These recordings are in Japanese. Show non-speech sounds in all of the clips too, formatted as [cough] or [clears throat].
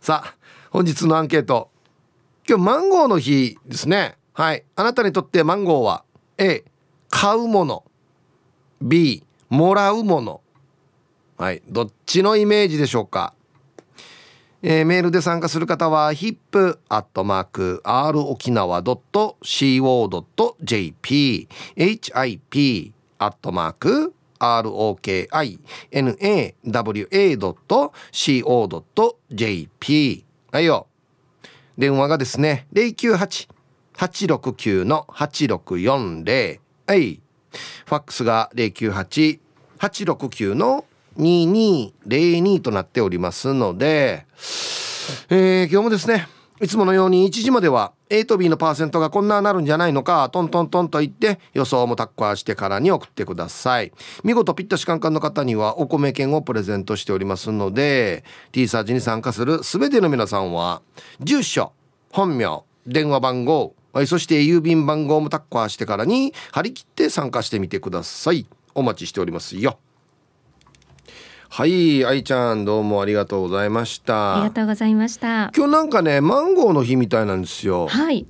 さあ本日のアンケート。今日マンゴーの日ですね。はい。あなたにとってマンゴーは A 買うもの。B もらうもの。はい。どっちのイメージでしょうか。えー、メールで参加する方は hip.r 沖 ROKINAWA.co.jp はいよ。電話がですね098-869-8640はい。ファックスが098-869の2202となっておりますので、えー、今日もですねいつものように1時までは A と B のパーセントがこんななるんじゃないのかトントントンと言って予想もタッカーしてからに送ってください。見事ピッタシカンカンの方にはお米券をプレゼントしておりますので T サージに参加する全ての皆さんは住所本名電話番号そして郵便番号もタッカーしてからに張り切って参加してみてください。お待ちしておりますよ。はい愛ちゃんどうもありがとうございました。ありがとうございました。今日なんかねマンゴーの日みたいなんですよ。はい。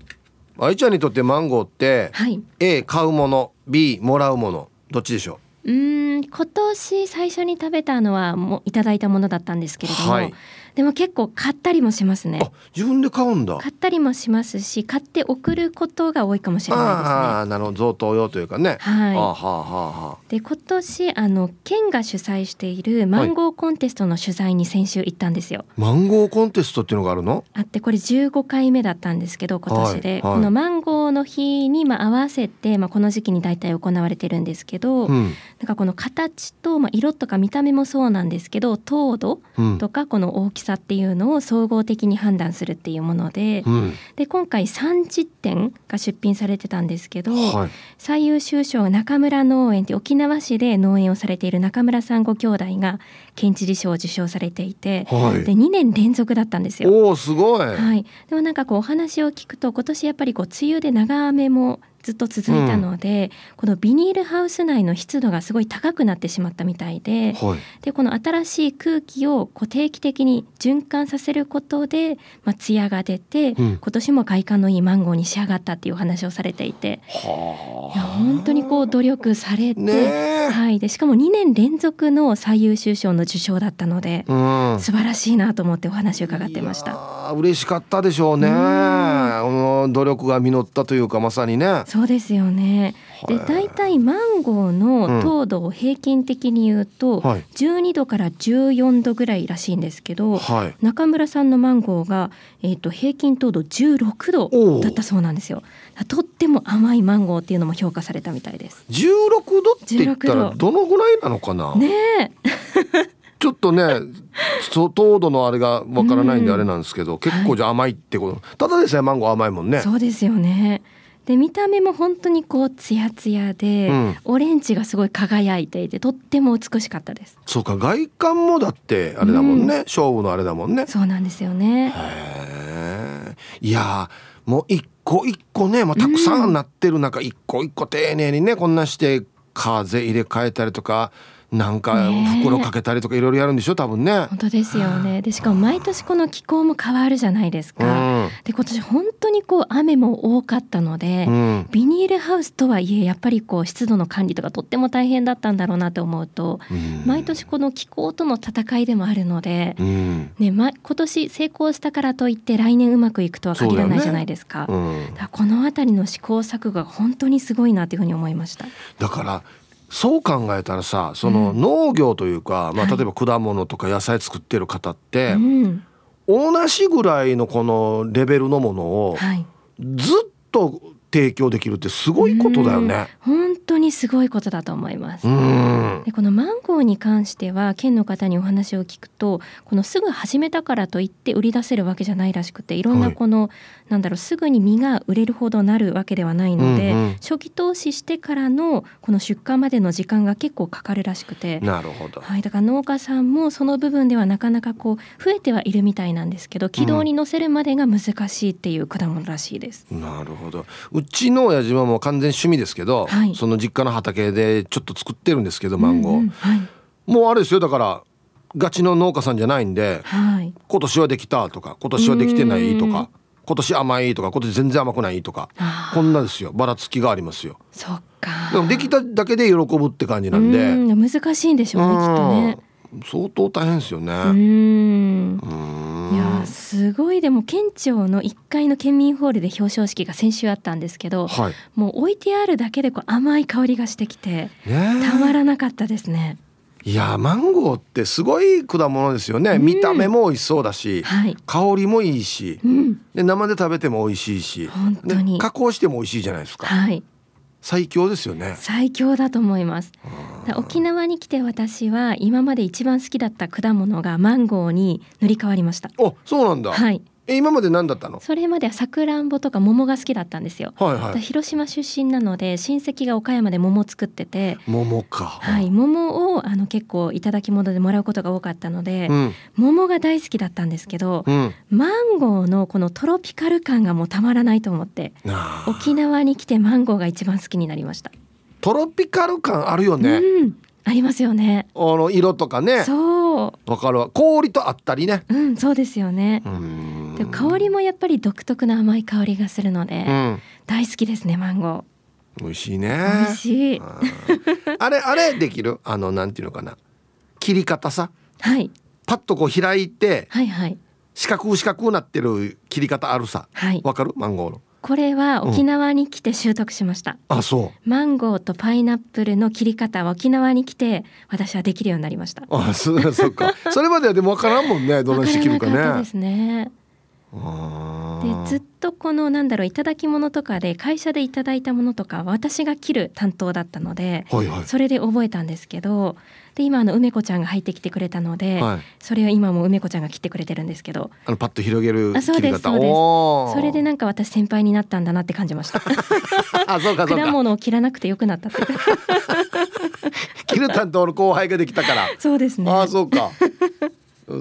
愛ちゃんにとってマンゴーって、はい、A 買うもの B もらうものどっちでしょう？うん今年最初に食べたのはもういただいたものだったんですけれども、はい、でも結構買ったりもしますね。自分で買うんだ。買ったりもしますし買って送ることが多いかもしれないですね。ああなるほど贈答用というかね。はい。はあはあはあ、で今年あの県が主催しているマンゴーコンテストの取材に先週行ったんですよ、はい、マンゴーコンテストっていうのがあるの？あってこれ15回目だったんですけど今年で、はい。はい、このマンゴーの日にまあ合わせてまあこの時期に大体行われてるんですけど、うん、なんかこの形とまあ色とか見た目もそうなんですけど糖度とかこの大きさっていうのを総合的に判断するっていうものでうん、で今回30点が出品されてたんですけど、はい、最優秀賞中村農園って沖縄市で農園をされている中村さんご兄弟が県知事賞を受賞されていて、はい、で2年連続だったんですよ。おすごい、はい、でもなんかこうお話を聞くと今年やっぱりこう梅雨で長雨もずっと続いたので、うん、このビニールハウス内の湿度がすごい高くなってしまったみたいではい、でこの新しい空気をこう定期的に循環させることで、まあ、艶が出て、うん、今年も外観のいいマンゴーに仕上がったっていうお話をされていて。いや本当にこう努力されて、はい、でしかも2年連続の最優秀賞の受賞だったので、うん、素晴らしいなと思ってお話を伺ってました。嬉しかったでしょうね。努力が実ったというかまさにね。そうですよね。で大体マンゴーの糖度を平均的に言うと、はい、12度から14度ぐらいらしいんですけど、はい、中村さんのマンゴーが、えーと、平均糖度16度だったそうなんですよ。とっても甘いマンゴーっていうのも評価されたみたいです。16度って言ったらどのぐらいなのかな？ね [laughs] ちょっとね糖度のあれがわからないんであれなんですけど、結構じゃ甘いってこと、はい、ただでさえマンゴー甘いもんね。そうですよね。で見た目も本当にこうツヤツヤで、うん、オレンジがすごい輝いていてとっても美しかったです。そうか外観もだってあれだもんね、うん、勝負のあれだもんね。そうなんですよね。いやもう一個一個ねもうたくさん。なってる中、一個一個丁寧にねこんなして風入れ替えたりとかなんか袋かけたりとかいろいろやるんでしょ？多分ね。本当ですよね。でしかも毎年この気候も変わるじゃないですか、うん、で今年本当にこう雨も多かったので、うん、ビニールハウスとはいえやっぱりこう湿度の管理とかとっても大変だったんだろうなと思うと、うん、毎年この気候との戦いでもあるので、ねま、今年成功したからといって来年うまくいくとは限らないじゃないですか、ね、この辺りの試行錯誤が本当にすごいなというふうに思いました。だからそう考えたらさその農業というか、うん、まあ、例えば果物とか野菜作ってる方って、はい、同じぐらいのこのレベルのものをずっと提供できるってすごいことだよね。本当にすごいことだと思います。でこのマンゴーに関しては県の方にお話を聞くとこのすぐ始めたからといって売り出せるわけじゃないらしくていろんなこの、はい、なんだろうすぐに実が売れるほどなるわけではないので、うんうん、初期投資してからのこの出荷までの時間が結構かかるらしくて。なるほど、はい、だから農家さんもその部分ではなかなかこう増えてはいるみたいなんですけど軌道に乗せるまでが難しいっていう果物らしいです。うん、なるほど。うちの親父はもう完全趣味ですけど、はい、その実家の畑でちょっと作ってるんですけどマンゴー、うんうんはい、もうあれですよ。だからがちの農家さんじゃないんで、はい、今年はできたとか今年はできてないとか今年甘いとか今年全然甘くないとかこんなですよ。ばらつきがありますよ。そっかでもできただけで喜ぶって感じなんで。難しいんでしょうねきっとね相当大変ですよね。うん。いやすごい。でも県庁の1階の県民ホールで表彰式が先週あったんですけど、はい、もう置いてあるだけでこう甘い香りがしてきて、たまらなかったですね。いやマンゴーってすごい果物ですよね、うん、見た目も美味しそうだし、はい、香りもいいし、うん、で生で食べても美味しいし本当に。加工しても美味しいじゃないですか、はい、最強ですよね。最強だと思います。沖縄に来て私は今まで一番好きだった果物がマンゴーに塗り替わりました。おそうなんだ。はいえ今まで何だったの？それまではさくらんぼとか桃が好きだったんですよ、はいはい、広島出身なので親戚が岡山で桃作ってて。桃か。はい。桃をあの結構いただき物でもらうことが多かったので、うん、桃が大好きだったんですけど、うん、マンゴーのこのトロピカル感がもうたまらないと思って沖縄に来てマンゴーが一番好きになりました。トロピカル感あるよね、うん、ありますよね。あの色とかね。そう。わかるわ。氷とあったりね。うんそうですよね。で香りもやっぱり独特な甘い香りがするので、うん、大好きですねマンゴー。美味しいね。美味しい。あれあれできる？あのなんていうのかな。切り方さ。はい。パッとこう開いてはいはい。四角四角なってる切り方あるさ。はい。わかる？マンゴーのこれは沖縄に来て習得しました、うん、あそう。マンゴーとパイナップルの切り方は沖縄に来て私はできるようになりました。あそそっか。それまではでもわからんもんね。どんなして切るかね。ですねでずっとこのなんだろう頂き物とかで会社でいただいたものとか私が切る担当だったので、はいはい、それで覚えたんですけどで今あの梅子ちゃんが入ってきてくれたので、はい、それを今も梅子ちゃんが切ってくれてるんですけど。あのパッと広げるあそうですそうです。それでなんか私先輩になったんだなって感じました。[laughs] あそうかそうか。果物を切らなくてよくなったって。[laughs] 切る担当の後輩ができたから。[laughs] そうですね。あそうか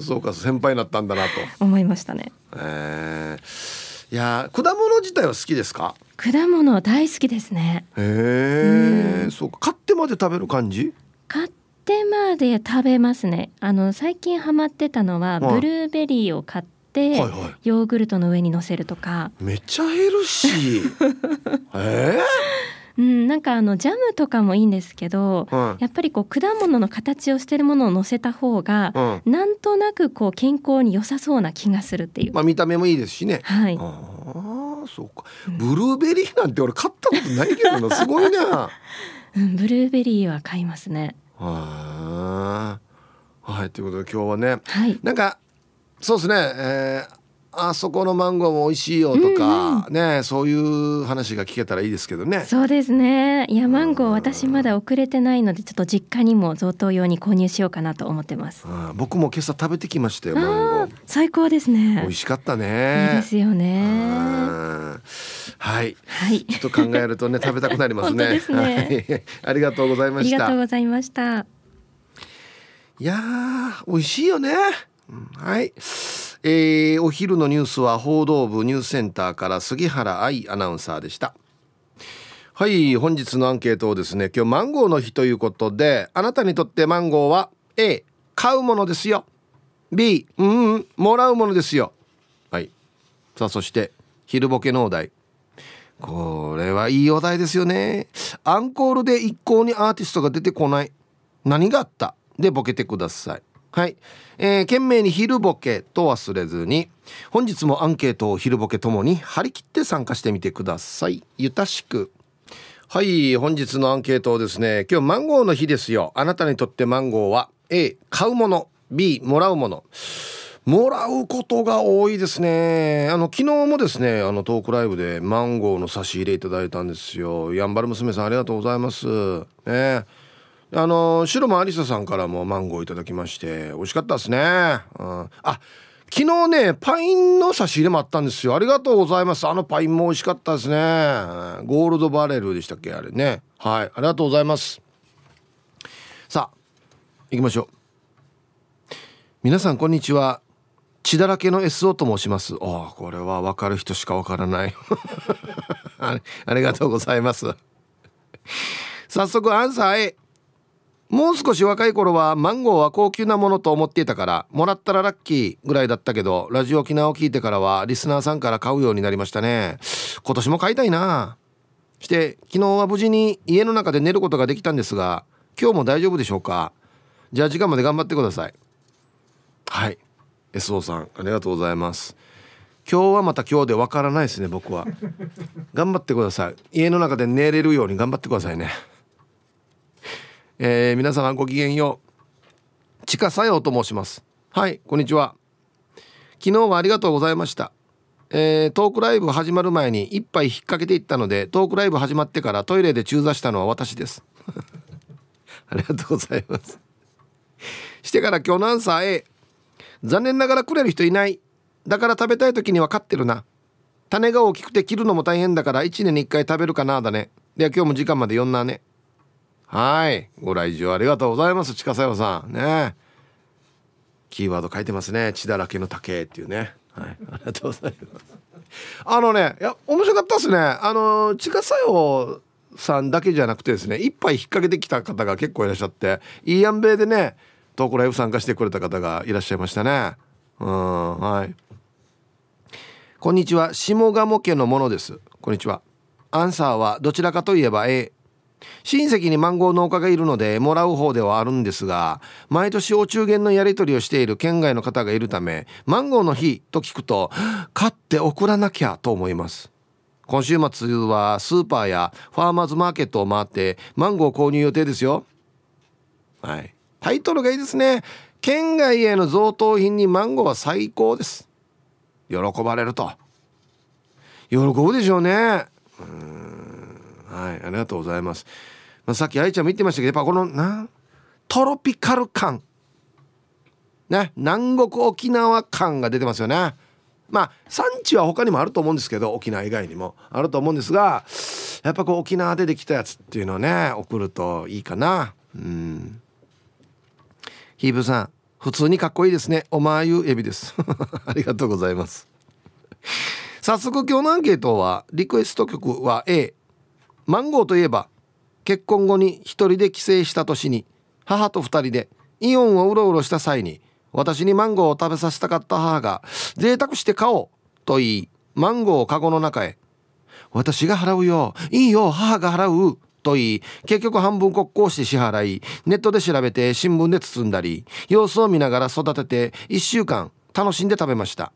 そうか先輩になったんだなと。思いましたね。えー、いや果物自体は好きですか？果物大好きですね。へえ、うそうか買ってまで食べる感じ？買ってまで食べますね。あの最近ハマってたのは、ブルーベリーを買って、はいはい、ヨーグルトの上に乗せるとか。めっちゃヘルシー。[laughs] えーうん、なんかあのジャムとかもいいんですけど、はい、やっぱりこう果物の形をしてるものを乗せた方が、うん、なんとなくこう健康に良さそうな気がするっていう。まあ見た目もいいですしね。はい。ああ、そうか。ブルーベリーなんて俺買ったことないけどな、[laughs] すごいな。うん、ブルーベリーは買いますね。はい。はい、ということで今日はね、はい、なんかそうですね、えー、あそこのマンゴーも美味しいよとか、うんうん、ねそういう話が聞けたらいいですけどね。そうですね。いやマンゴー私まだ遅れてないのでちょっと実家にも贈答用に購入しようかなと思ってます。僕も今朝食べてきましたよマンゴー。最高ですね。美味しかったね。いいですよね。はい、はい、ちょっと考えるとね [laughs] 食べたくなりますね。ですね、はい、ありがとうございました。ありがとうございました。いや美味しいよね、はいえー、お昼のニュースは報道部ニュースセンターから杉原愛アナウンサーでした。はい本日のアンケートをですね今日マンゴーの日ということであなたにとってマンゴーは A 買うものですよ。B うん、うん、もらうものですよ。はい。さあそして昼ボケのお題。これはいいお題ですよね。アンコールで一向にアーティストが出てこない。何があった？でボケてください。はい、えー、懸命に昼ボケと忘れずに本日もアンケートを昼ボケともに張り切って参加してみてください。ゆたしく。はい本日のアンケートをですね今日マンゴーの日ですよ。あなたにとってマンゴーは A 買うもの。B もらうもの。もらうことが多いですね。あの昨日もですねあのトークライブでマンゴーの差し入れいただいたんですよ。やんばる娘さんありがとうございます。ね。あの白間ありささんからもマンゴーいただきまして美味しかったですね、うん、あ昨日ねパインの差し入れもあったんですよ。ありがとうございます。あのパインも美味しかったですね。ゴールドバレルでしたっけ？あれね。はい。ありがとうございます。さあ行きましょう。皆さんこんにちは。血だらけの SO と申します。あこれは分かる人しか分からない。[laughs] ありがとうございます。早速アンサー A もう少し若い頃はマンゴーは高級なものと思っていたからもらったらラッキーぐらいだったけどラジオ沖縄を聞いてからはリスナーさんから買うようになりましたね。今年も買いたいな。して昨日は無事に家の中で寝ることができたんですが今日も大丈夫でしょうか？じゃあ時間まで頑張ってください。はい。SO さんありがとうございます。今日はまた今日でわからないですね僕は。頑張ってください。家の中で寝れるように頑張ってくださいね。えー、皆様ごきげんよう。地下作用と申します。はいこんにちは。昨日はありがとうございました。えー、トークライブ始まる前に一杯引っ掛けていったのでトークライブ始まってからトイレで中座したのは私です。[laughs] ありがとうございます。してから今日のアンサー A 残念ながらくれる人いない。だから食べたい時には勝ってるな。種が大きくて切るのも大変だから1年に1回食べるかなだね。では今日も時間まで読んなね。はい。ご来場ありがとうございます。近さよさん。ね。キーワード書いてますね。血だらけの竹っていうね。はい。ありがとうございます。あのねいや面白かったですね。あの近さよさんだけじゃなくてですね一杯引っ掛けてきた方が結構いらっしゃっていいやんべいでねトークライブ参加してくれた方がいらっしゃいましたね。うんはい。こんにちは。下鴨家のものです。こんにちは。アンサーはどちらかといえば A 親戚にマンゴー農家がいるのでもらう方ではあるんですが毎年お中元のやり取りをしている県外の方がいるためマンゴーの日と聞くと買って送らなきゃと思います。今週末はスーパーやファーマーズマーケットを回ってマンゴー購入予定ですよ。はい。タイトルがいいですね。県外への贈答品にマンゴーは最高です。喜ばれると。喜ぶでしょうね。うん。はいありがとうございます、まあ、さっき愛ちゃんも言ってましたけどやっぱこのなトロピカル感。ね南国沖縄感が出てますよね。まあ産地は他にもあると思うんですけど沖縄以外にも。あると思うんですがやっぱこう沖縄でできたやつっていうのをね送るといいかな。うん。ヒーブさん普通にかっこいいですね。おまゆエビです。[laughs] ありがとうございます。早速今日のアンケートはリクエスト曲は A マンゴーといえば結婚後に一人で帰省した年に母と二人でイオンをうろうろした際に私にマンゴーを食べさせたかった母が贅沢して買おうと言いマンゴーをカゴの中へ。私が払うよ。いいよ。母が払う。と言い結局半分国交して支払い。ネットで調べて新聞で包んだり様子を見ながら育てて1週間楽しんで食べました。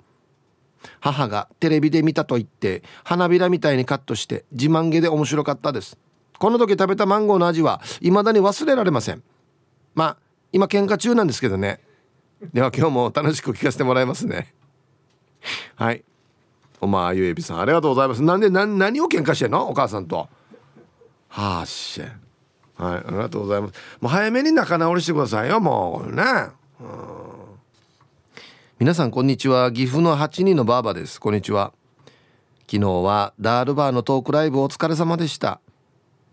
母がテレビで見たと言って花びらみたいにカットして自慢げで面白かったです。この時食べたマンゴーの味は未だに忘れられません。まあ今喧嘩中なんですけどね。では今日も楽しく聞かせてもらいますね。はい。おまゆえびさんありがとうございます。なんで何何を喧嘩してんの？お母さんと。はあしはいありがとうございます。もう早めに仲直りしてくださいよもう。ね。うん。皆さんこんにちは。岐阜の8人のバーバです。こんにちは。昨日はダールバーのトークライブお疲れ様でした。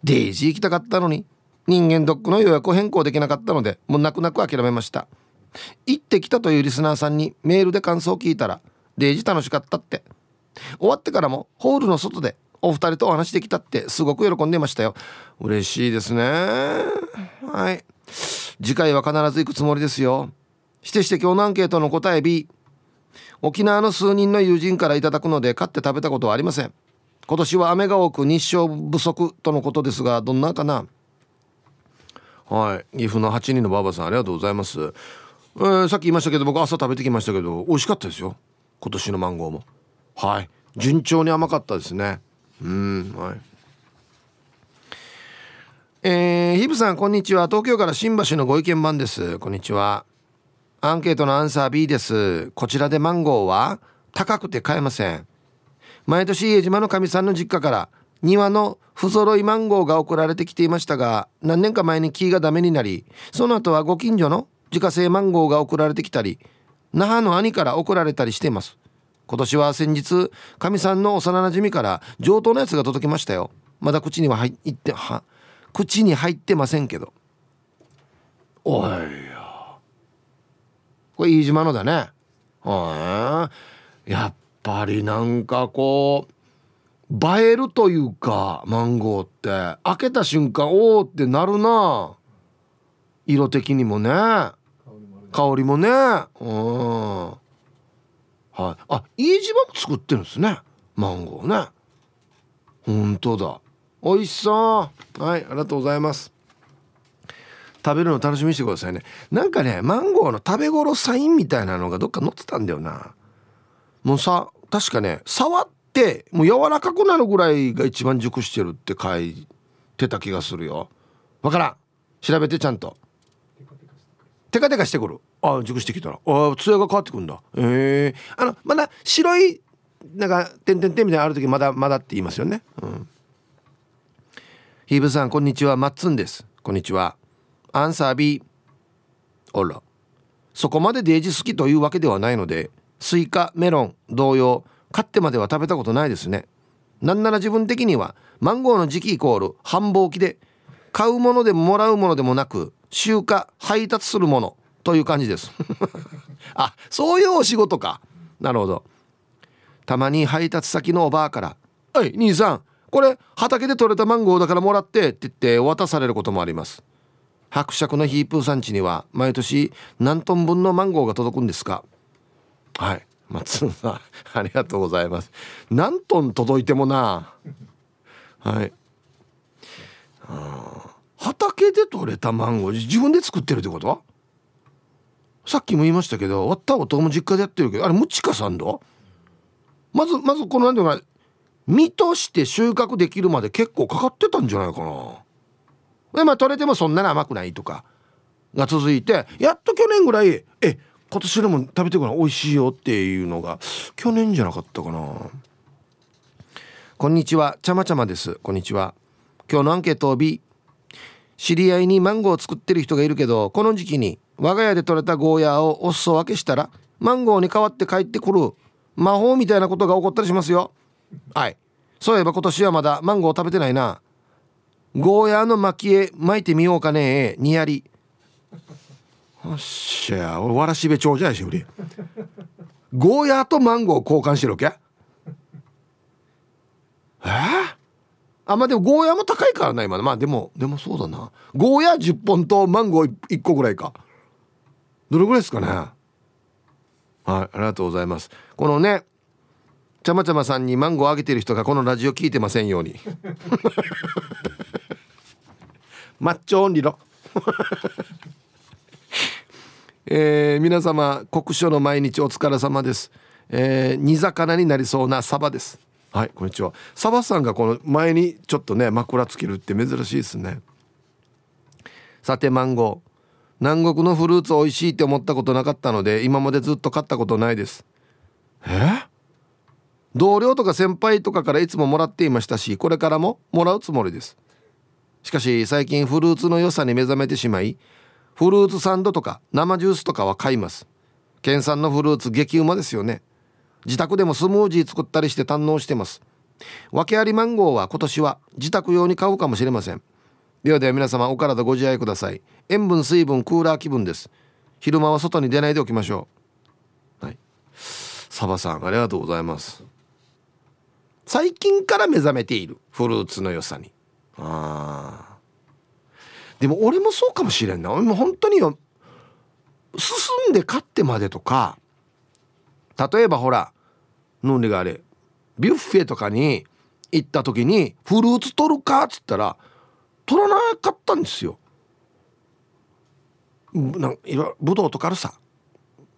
デイジー行きたかったのに。人間ドックの予約を変更できなかったのでもう泣く泣く諦めました。行ってきたというリスナーさんにメールで感想を聞いたらデイジー楽しかったって。終わってからもホールの外でお二人とお話できたってすごく喜んでましたよ。嬉しいですね。はい。次回は必ず行くつもりですよ。してして今日のアンケートの答え B 沖縄の数人の友人からいただくので買って食べたことはありません。今年は雨が多く日照不足とのことですがどんなかな？はい。岐阜の8人のばあばさんありがとうございます、えー、さっき言いましたけど僕朝食べてきましたけど美味しかったですよ。今年のマンゴーも。はい。順調に甘かったですね。うんはい。えー、ヒブさんこんにちは。東京から新橋のご意見番です。こんにちは。アンケートのアンサー B です。こちらでマンゴーは高くて買えません。毎年家島のかみさんの実家から庭の不揃いマンゴーが送られてきていましたが何年か前に木がダメになりその後はご近所の自家製マンゴーが送られてきたり那覇の兄から送られたりしています。今年は先日かみさんの幼なじみから上等なやつが届きましたよ。まだ口には入っては口に入ってませんけど。おい。これ飯島のだね。はやっぱりなんかこう映えるというかマンゴーって。開けた瞬間おおってなるな。色的にもね。香りもね。うん。はい。あ飯島も作ってるんですね。マンゴーね。本当だ。美味しそう。はいありがとうございます。食べるの楽しみにしてくださいね。なんかねマンゴーの食べ頃サインみたいなのがどっか載ってたんだよな。もうさ確かね触ってもう柔らかくなるぐらいが一番熟してるって書いてた気がするよ。わからん。調べてちゃんと。テカテカしてくる。ああ熟してきたらあ艶が変わってくるんだ。ええ。ー、あのまだ白いなんか点々点みたいなある時まだまだって言いますよね。うん。ヒーブさんこんにちは。マッツンです。こんにちは。アンサー B. あらそこまでデージ好きというわけではないのでスイカメロン同様買ってまでは食べたことないですね。なんなら自分的にはマンゴーの時期イコール繁忙期で買うものでももらうものでもなく集荷配達するものという感じです。[laughs] あそういうお仕事か。なるほど。たまに配達先のおばあから「はい兄さんこれ畑で採れたマンゴーだからもらって」って言って渡されることもあります。伯爵のヒープー産地には毎年何トン分のマンゴーが届くんですか？はい。松野さんありがとうございます。何トン届いてもな。はい。畑で採れたマンゴー自分で作ってるってこと？さっきも言いましたけどわった男も実家でやってるけどあれムチカさんどまずまずこの何ていうか実として収穫できるまで結構かかってたんじゃないかな。でまあ取れてもそんなに甘くないとかが続いてやっと去年ぐらいえ今年でも食べてごらん美味しいよっていうのが去年じゃなかったかな。こんにちは。ちゃまちゃまです。こんにちは。今日のアンケートを B 知り合いにマンゴーを作ってる人がいるけどこの時期に我が家で採れたゴーヤーをお裾分けしたらマンゴーに代わって帰ってくる魔法みたいなことが起こったりしますよ。はい。そういえば今年はまだマンゴー食べてないな。ゴーヤーの薪へ巻いてみようかねにやり。おっしゃ俺わらしべ長者やし俺。ゴーヤーとマンゴー交換してるわけえ？ー、あまあでもゴーヤーも高いからな今まあでもでもそうだな。ゴーヤー10本とマンゴー1個ぐらいか。どれぐらいですかね？はいありがとうございます。このねちゃまちゃまさんにマンゴーあげてる人がこのラジオ聞いてませんように。マッチョオンリロ [laughs] えー、皆様国書の毎日お疲れ様です、えー、煮魚になりそうなサバです。はいこんにちは。サバさんがこの前にちょっとね枕つけるって珍しいですね。さてマンゴー。南国のフルーツ美味しいって思ったことなかったので今までずっと買ったことないです。え？同僚とか先輩とかからいつももらっていましたしこれからももらうつもりです。しかし最近フルーツの良さに目覚めてしまいフルーツサンドとか生ジュースとかは買います。県産のフルーツ激うまですよね。自宅でもスムージー作ったりして堪能してます。訳ありマンゴーは今年は自宅用に買うかもしれません。ではでは皆様お体ご自愛ください。塩分水分クーラー気分です。昼間は外に出ないでおきましょう。はい。サバさんありがとうございます。最近から目覚めているフルーツの良さに。ああでも俺もそうかもしれんな。俺も本当によ進んで勝ってまでとか例えばほら飲んでがあれビュッフェとかに行った時にフルーツ取るかっつったら取らなかったんですよ。なんいろぶどうとかあるさ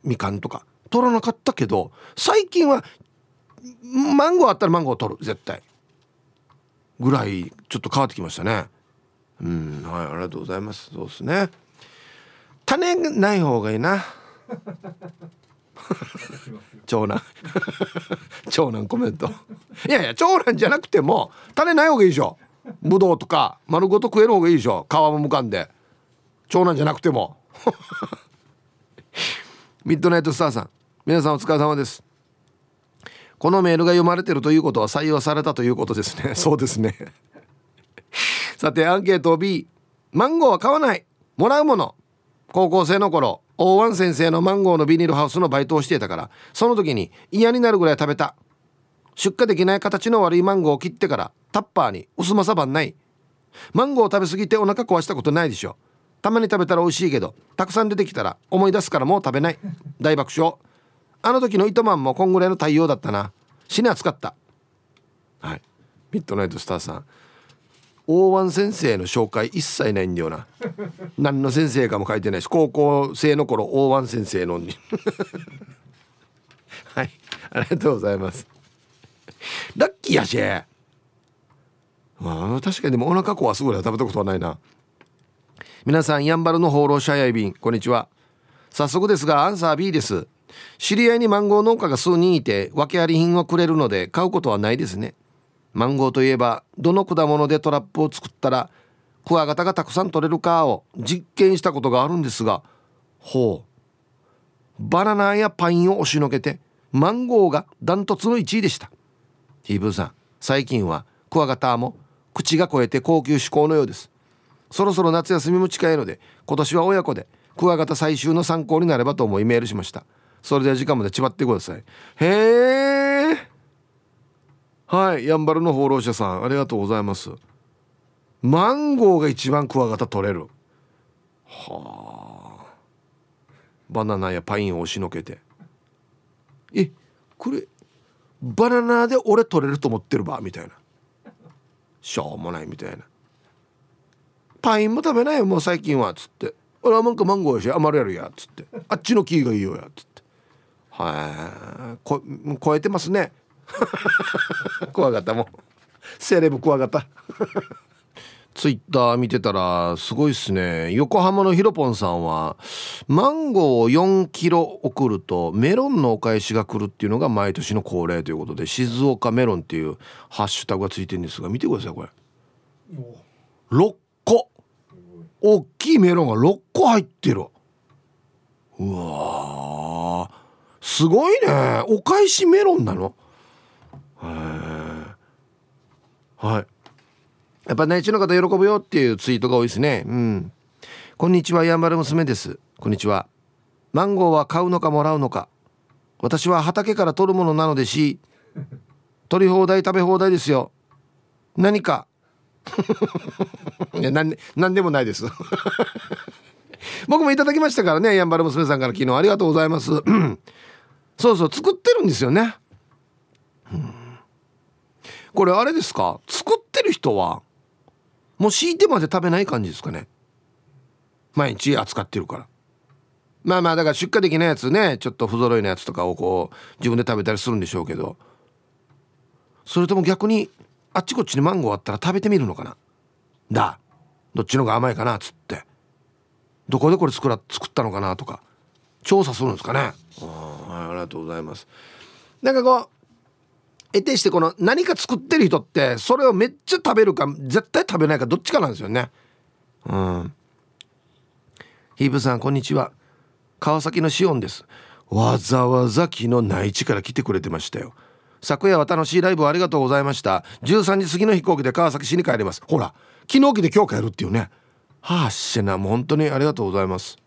みかんとか。取らなかったけど最近はマンゴーあったらマンゴー取る絶対。ぐらいちょっと変わってきましたね。うんはいありがとうございます。そうですね。種ない方がいいな。[laughs] 長男。長男コメント。いやいや長男じゃなくても種ない方がいいでしょ。ぶどうとか丸ごと食える方がいいでしょ。皮もむかんで。長男じゃなくても。[laughs] ミッドナイトスターさん皆さんお疲れ様ですこのメールが読まれてるということは採用されたということですね。[laughs] そうですね。さてアンケート B マンゴーは買わない。もらうもの。高校生の頃大湾先生のマンゴーのビニールハウスのバイトをしていたからその時に嫌になるぐらい食べた。出荷できない形の悪いマンゴーを切ってからタッパーに薄まさばんない。マンゴーを食べ過ぎてお腹壊したことないでしょ。たまに食べたら美味しいけどたくさん出てきたら思い出すからもう食べない。大爆笑あの時の糸満もこんぐらいの対応だったな。死に暑かった。はい。ミッドナイトスターさん。大湾先生の紹介一切ないんだよな。何の先生かも書いてないし高校生の頃大湾先生のに。[laughs] はい。ありがとうございます。ラッキーやし。まあ確かにでもお腹壊すぐらい食べたことはないな。皆さんやんばるの放浪者やいびん。こんにちは。早速ですがアンサー B です。知り合いにマンゴー農家が数人いて訳あり品をくれるので買うことはないですね。マンゴーといえばどの果物でトラップを作ったらクワガタがたくさん取れるかを実験したことがあるんですがほう。バナナやパインを押しのけてマンゴーがダントツの1位でした。ヒーブーさん最近はクワガタも口が超えて高級志向のようです。そろそろ夏休みも近いので今年は親子でクワガタ最終の参考になればと思いメールしました。それでは時間までちまってください。へえはいやんばるの放浪者さんありがとうございます。マンゴーが一番クワガタ取れる。はあバナナやパインを押しのけて。えこれバナナで俺取れると思ってるば？みたいな。しょうもないみたいな。パインも食べないよもう最近は。っつって。俺はなんかマンゴーやし余るやるや。っつって。あっちの木がいいよや。っつって。はい。こ超えてますね。クワガタもセレブクワガタツイッター見てたらすごいっすね。横浜のひろぽんさんはマンゴーを4キロ送るとメロンのお返しが来るっていうのが毎年の恒例ということで静岡メロンっていうハッシュタグがついてるんですが見てくださいこれ。6個。大きいメロンが6個入ってる。うわすごいね。お返しメロンなの？はい。やっぱ内地の方喜ぶよっていうツイートが多いですね。うん。こんにちはやんばる娘です。こんにちは。マンゴーは買うのかもらうのか。私は畑から取るものなのでし取り放題食べ放題ですよ。何か。いや何何でもないです。僕もいただきましたからねやんばる娘さんから昨日ありがとうございます。そうそう作ってるんですよね、うん、これあれですか？作ってる人はもう敷いてまで食べない感じですかね？毎日扱ってるから。まあまあだから出荷できないやつねちょっと不揃いのやつとかをこう自分で食べたりするんでしょうけど。それとも逆にあっちこっちにマンゴーあったら食べてみるのかな？だ。どっちのが甘いかなっつって。どこでこれ作ら作ったのかなとか調査するんですかね？うんはいありがとうございます。なんかこう得てしてこの何か作ってる人ってそれをめっちゃ食べるか絶対食べないかどっちかなんですよね。うん。ヒープさんこんにちは。川崎のシオンです。わざわざ昨日内地から来てくれてましたよ。昨夜は楽しいライブありがとうございました。13時過ぎの飛行機で川崎市に帰ります。ほら昨日来て今日帰るっていうね。はあしなもう本当にありがとうございます。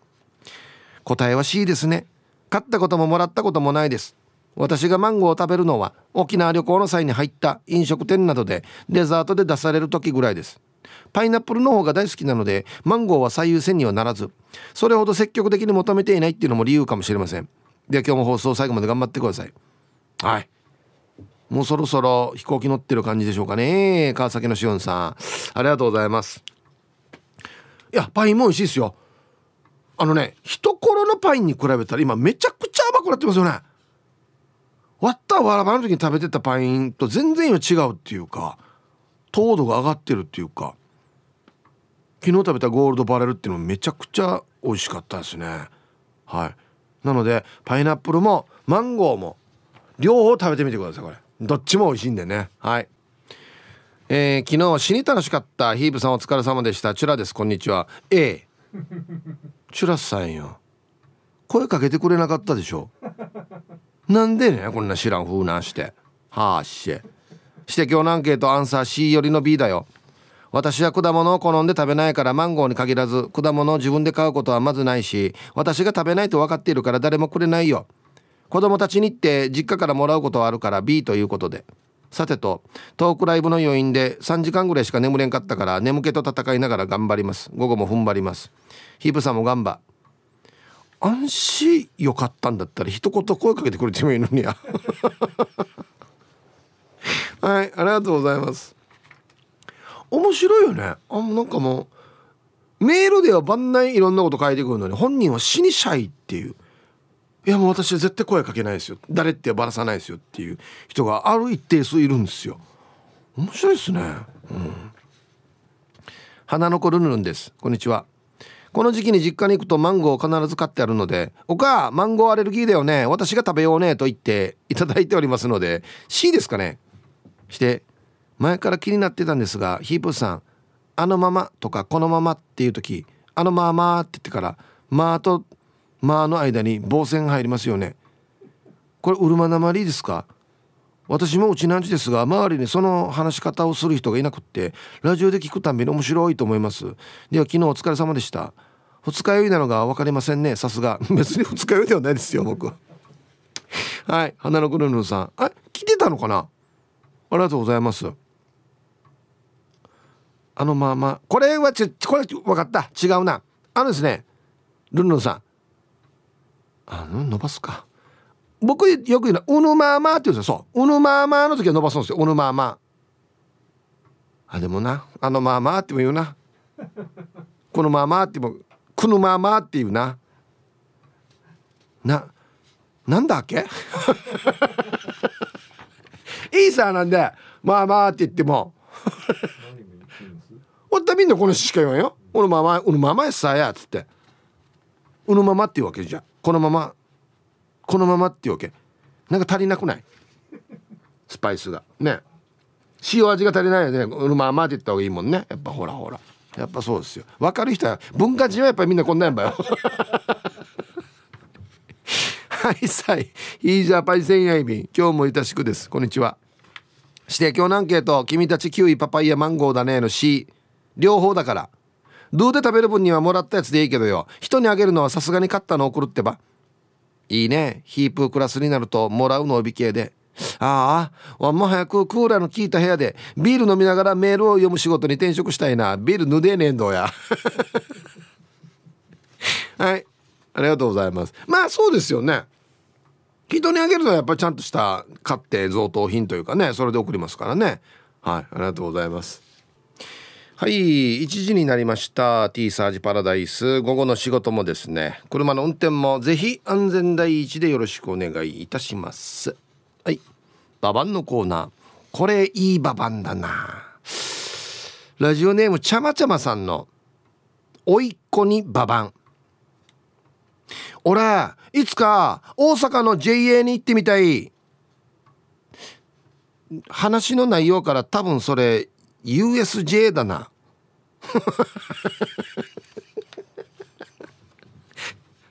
答えは C ですね。買ったことももらったこともないです。私がマンゴーを食べるのは沖縄旅行の際に入った飲食店などでデザートで出される時ぐらいです。パイナップルの方が大好きなのでマンゴーは最優先にはならずそれほど積極的に求めていないっていうのも理由かもしれません。では今日も放送最後まで頑張ってください。はい。もうそろそろ飛行機乗ってる感じでしょうかね。川崎のしおんさん。ありがとうございます。いやパインも美味しいですよ。あのね一のパインに比べたら今めちゃくちゃ甘くなってますよね。割ったわらばの時に食べてたパインと全然今違うっていうか糖度が上がってるっていうか昨日食べたゴールドバレルっていうのもめちゃくちゃ美味しかったですね。はい。なのでパイナップルもマンゴーも両方食べてみてくださいこれ。どっちも美味しいんでね。はい。えー、昨日死に楽しかったヒープさんお疲れ様でした。チュラです。こんにちは。A チュラさんよ。声かけてくれなかったでしょ。なんでねこんな知らん風なして。はあしして今日のアンケートアンサー C よりの B だよ。私は果物を好んで食べないからマンゴーに限らず果物を自分で買うことはまずないし私が食べないと分かっているから誰もくれないよ。子供たちにって実家からもらうことはあるから B ということで。さてとトークライブの余韻で3時間ぐらいしか眠れんかったから眠気と戦いながら頑張ります。午後も踏ん張ります。ヒープさんもガン安心よかったんだったら一言声かけてくれてもいいのにや。[laughs] はいありがとうございます。面白いよね。あなんかもうメールでは万内いろんなこと書いてくるのに本人は死にシャイっていう。いやもう私は絶対声かけないですよ。誰ってばらさないですよっていう。人がある一定数いるんですよ。面白いですね。うん。花の子ルンルンです。こんにちは。この時期に実家に行くとマンゴーを必ず買ってあるので「おかマンゴーアレルギーだよね。私が食べようね」と言っていただいておりますので C ですかね？して前から気になってたんですがヒープさん「あのまま」とか「このまま」っていう時「あのまま」って言ってから「まあ」と「まあ」の間に棒線が入りますよね。これうるまなまりですか？私もうちなんちですが周りにその話し方をする人がいなくってラジオで聞くたびに面白いと思います。では昨日お疲れ様でした。二日酔いなのが分かりませんね。さすが。[laughs] 別に二日酔いではないですよ僕は。い。花のくるぬさん。あ来てたのかな？ありがとうございます。あのまあまあこれはちこれ分かった。違うな。あのですねルンルンさん。あの伸ばすか。僕よく言うのは「うぬまあまあ」って言うんですよ。そう「うぬまあまあ」の時は伸ばすんですよ「うぬまあまあ」あでもな「あのまあまあ」っても言うな「このまあまあ」っても「くぬまあまあ」って言うな。ななんだっけ？[laughs] いいさなんで「まあまあ」って言っても。おったみんなこのしか言わんよ「うぬまあまあ」「うぬまあまあやさや」っつって「うぬまま」って言うわけじゃ。んこのままこのままっていうわけ。なんか足りなくない？スパイスが。ね。塩味が足りないよね。うままって言った方がいいもんね。やっぱほらほらやっぱそうですよ。分かる人は文化人はやっぱりみんなこんなんやんばよ。はいさい。いいじゃパイセンヤイビン。今日もいたしくです。こんにちは。して今日のアンケート君たちキウイパパイヤマンゴーだねの C 両方だから。どうで食べる分にはもらったやつでいいけどよ。人にあげるのはさすがに買ったの送るってば。いいね。ヒープークラスになるともらうのをび系で。ああわんも早くクーラーの効いた部屋でビール飲みながらメールを読む仕事に転職したいな。ビールぬでねえんどや。[laughs] はい。ありがとうございます。まあそうですよね。人にあげるのはやっぱりちゃんとした買って贈答品というかねそれで送りますからね。はい。ありがとうございます。はい。1時になりました。T サージパラダイス。午後の仕事もですね。車の運転もぜひ安全第一でよろしくお願いいたします。ババンのコーナー。これいいババンだな。ラジオネームちゃまちゃまさんのおいっ子にババン。俺いつか大阪の JA に行ってみたい。話の内容から多分それ USJ だな。[laughs]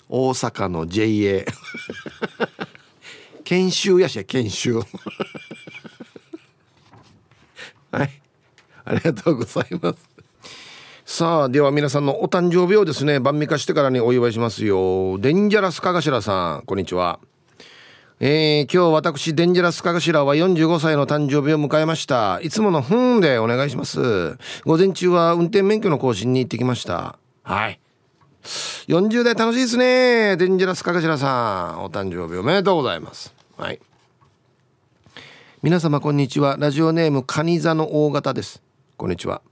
大阪の JA [laughs] 研修やし研修はいありがとうございます。さあでは皆さんのお誕生日をですね晩味化してからにお祝いしますよ。デンジャラスかがしらさんこんにちは。えー、今日私デンジャラスカガシラは45歳の誕生日を迎えました。いつものふんでお願いします。午前中は運転免許の更新に行ってきました。はい。40代楽しいですねデンジャラスカガシラさん。お誕生日おめでとうございます。はい。皆様こんにちは。ラジオネームカニ座の大型です。こんにちは。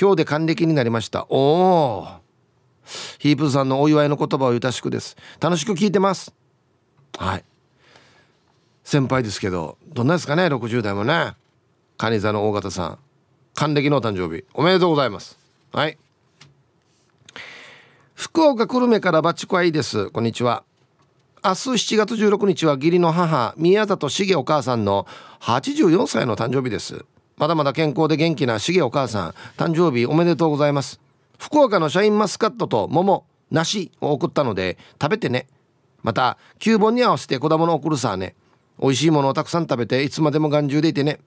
今日で還暦になりました。おおヒープーさんのお祝いの言葉をゆたしくです。楽しく聞いてます。はい。先輩ですけどどんなですかね60代もね。蟹座の大型さん。還暦のお誕生日。おめでとうございます。はい。福岡久留米からバチコアイです。こんにちは。明日7月16日は義理の母宮里茂お母さんの84歳の誕生日です。まだまだ健康で元気な茂お母さん誕生日おめでとうございます。福岡のシャインマスカットと桃梨を送ったので食べてね。また9本に合わせて子供の送るさね。美味しいものをたくさん食べていつまでも眼中でいてね。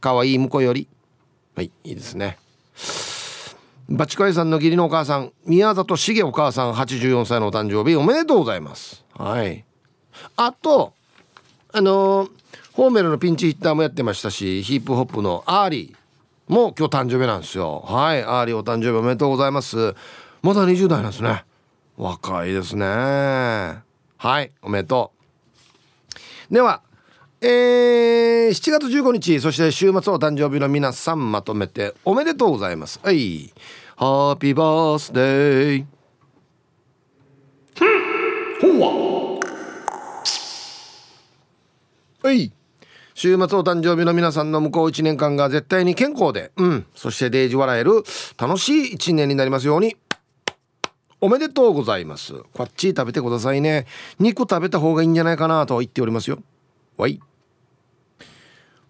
かわい婿より。はいいいですね。バチコイさんの義理のお母さん宮里茂お母さん84歳のお誕生日おめでとうございます。はい。あとあのー、ホーメルのピンチヒッターもやってましたしヒップホップのアーリーも今日誕生日なんですよ。はいアーリーお誕生日おめでとうございます。まだ20代なんですね。若いですね。はいおめでとう。ではえー、7月15日そして週末お誕生日の皆さんまとめておめでとうございます。はいハッピーバースデーほわはい週末お誕生日の皆さんの向こう1年間が絶対に健康で、うん、そしてデージ笑える楽しい1年になりますように。おめでとうございます。こっち食べてくださいね。肉食べた方がいいんじゃないかなと言っておりますよ。わい。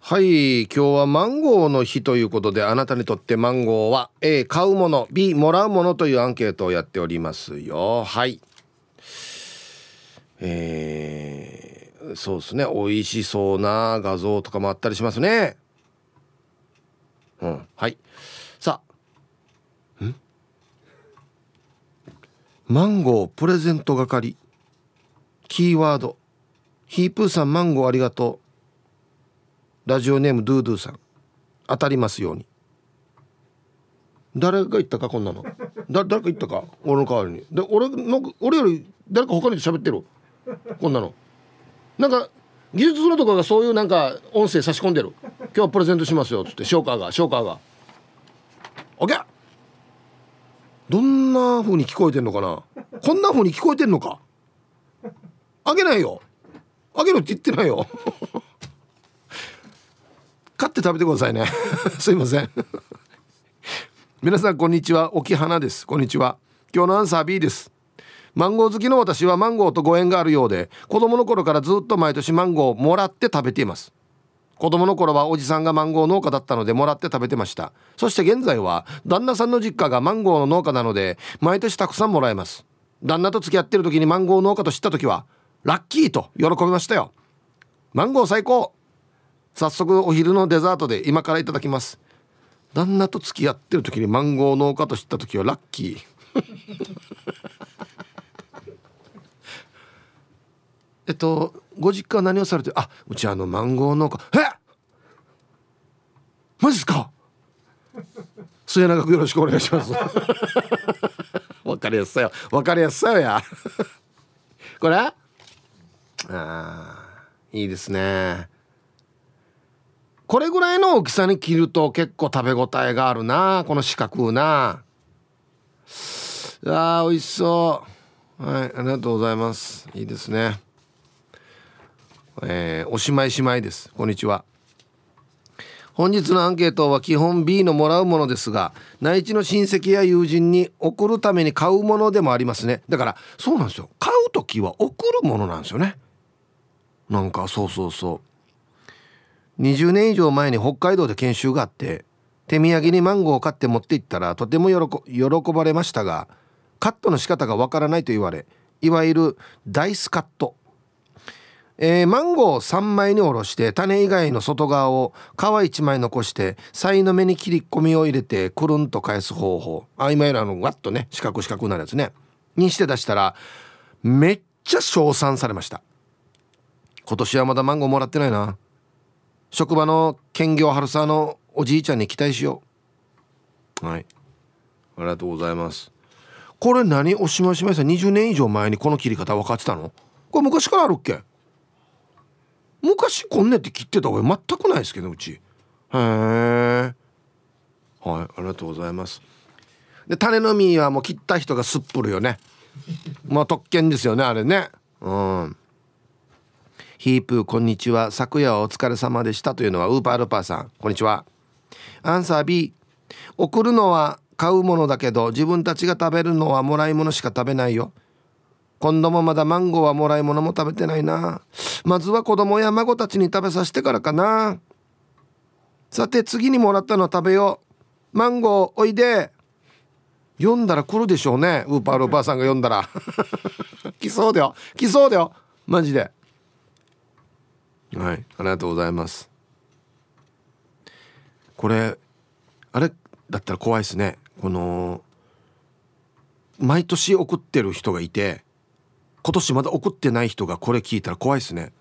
はい、今日はマンゴーの日ということで、あなたにとってマンゴーは A、買うもの、B、もらうものというアンケートをやっておりますよ。はい。えーそうですね。美味しそうな画像とかもあったりしますね。うん。はい。さあ。ん？マンゴープレゼント係。キーワード。ヒープーさんマンゴーありがとう。ラジオネームドゥドゥさん。当たりますように。誰が言ったかこんなの。だ誰か言ったか俺の代わりに。で俺の俺より誰か他の人喋ってる？こんなの。なんか技術のとかがそういうなんか音声差し込んでる。今日はプレゼントしますよ。っつってショーカーがショーカーが。OK どんな風に聞こえてんのかな？こんな風に聞こえてんのか？あげないよ。あげろって言ってないよ。買って食べてくださいね。[laughs] すいません。皆さんこんにちは。沖花です。こんにちは。今日のアンサー B です。マンゴー好きの私はマンゴーとご縁があるようで子供の頃からずっと毎年マンゴーをもらって食べています。子供の頃はおじさんがマンゴー農家だったのでもらって食べてました。そして現在は旦那さんの実家がマンゴーの農家なので毎年たくさんもらえます。旦那と付き合ってる時にマンゴー農家と知った時はラッキーと喜びましたよ。マンゴー最高。早速お昼のデザートで今からいただきます。旦那と付き合ってる時にマンゴー農家と知った時はラッキー。えっとご実家は何をされてあうちあのマンゴー農家。え？マジですか？末永くよろしくお願いします。[laughs] わかりやすさよ。わかりやすさよや。これ？ああいいですね。これぐらいの大きさに切ると結構食べ応えがあるなこの四角な。あ美味しそう。はいありがとうございます。いいですね。えー、おしまいしまいです。こんにちは。本日のアンケートは基本 B のもらうものですが内地の親戚や友人に送るために買うものでもありますね。だからそうなんですよ。買う時は送るものなんですよね。なんかそうそうそう。20年以上前に北海道で研修があって手土産にマンゴーを買って持って行ったらとても喜ばれましたがカットの仕方がわからないと言われいわゆるダイスカット。えー、マンゴー3枚におろして種以外の外側を皮1枚残してさいの目に切り込みを入れてくるんと返す方法。あ今やるあのワッとね四角四角になるやつね。にして出したらめっちゃ称賛されました。今年はまだマンゴーもらってないな。職場の兼業春沢のおじいちゃんに期待しよう。はい。ありがとうございます。これ何おしまいしまいさん20年以上前にこの切り方分かってたの？これ昔からあるっけ？昔こんねって切ってた方が全くないですけどうち。へえはいありがとうございます。で種の実はもう切った人がすっぷるよね。まあ特権ですよねあれね。うん。ヒープーこんにちは。昨夜はお疲れ様でしたというのはウーパールーパーさん。こんにちは。アンサー B 送るのは買うものだけど自分たちが食べるのはもらい物しか食べないよ。今度もまだマンゴーはもらい物も食べてないな。まずは子供や孫たちに食べさせてからかな。さて次にもらったの食べよう。マンゴーおいで。読んだら来るでしょうね。ウーパールーパーさんが読んだら。[laughs] 来そうだよ。来そうだよ。マジで。はい。ありがとうございます。これあれだったら怖いですね。この毎年送ってる人がいて。今年まだ送ってない人がこれ聞いたら怖いですね。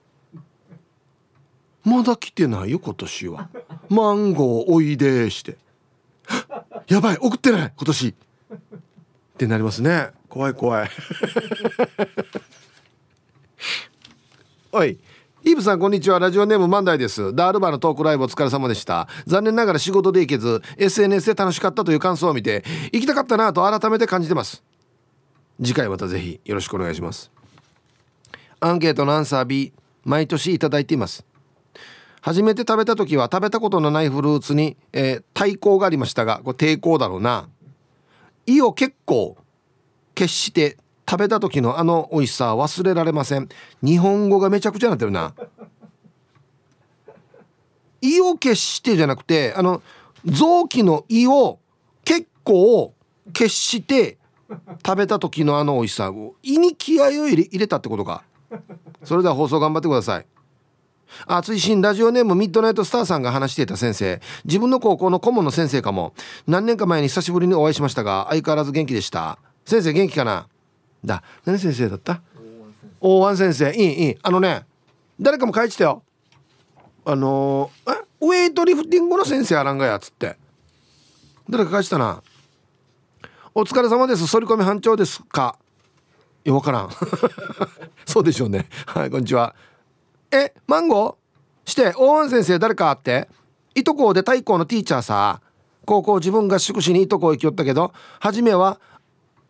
まだ来てないよ今年は。マンゴーおいでして。[laughs] やばい送ってない今年。ってなりますね。怖い怖い。[laughs] おいイブさんこんにちは。ラジオネーム万代です。ダールバーのトークライブお疲れ様でした。残念ながら仕事で行けず SNS で楽しかったという感想を見て行きたかったなと改めて感じてます。次回またぜひよろしくお願いします。アンケートのアンサー B 毎年いただいています。初めて食べた時は食べたことのないフルーツに、えー、対抗がありましたがこれ抵抗だろうな。胃を結構決して食べた時のあの美味しさは忘れられません。日本語がめちゃくちゃなってるな。胃を決してじゃなくてあの臓器の胃を結構決して食べた時のあの美味しさを胃に気合を入れ入れたってことか。それでは放送頑張ってください。あ追伸ラジオネームミッドナイトスターさんが話していた先生。自分の高校の顧問の先生かも。何年か前に久しぶりにお会いしましたが相変わらず元気でした。先生元気かな？だ。何先生だった？大湾先生。いいいい。あのね誰かも書いてたよ。あのー、ウェイトリフティングの先生あらんがやつって。誰か書いてたな。お疲れ様です。反り込み班長ですか？や分からん。[laughs] そうでしょうね。はいこんにちは。えマンゴー？して大湾先生誰か？って。いとこで太鼓のティーチャーさ。高校自分が宿舎にいとこ行きよったけど初めは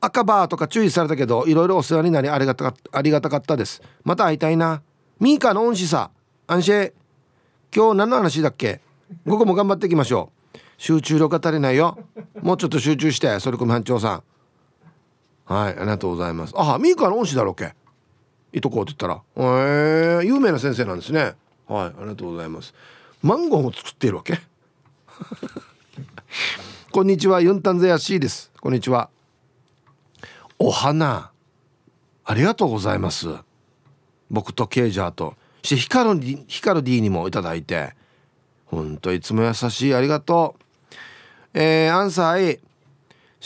赤バーとか注意されたけどいろいろお世話になりありがたかありがたかったです。また会いたいな。ミーカの恩師さ。安心。今日何の話だっけ？午後も頑張っていきましょう。集中力が足りないよ。もうちょっと集中して反り込み班長さん。はいありがとうございます。あミーカの恩師だろうけ。いとこって言ったら。えー、有名な先生なんですね。はいありがとうございます。マンゴーも作っているわけ？[laughs] こんにちはユンタンゼヤシーです。こんにちは。お花。ありがとうございます。僕とケイジャーと。してヒカルディヒカル D にもいただいて。ほんといつも優しい。ありがとう。えー、アンサー A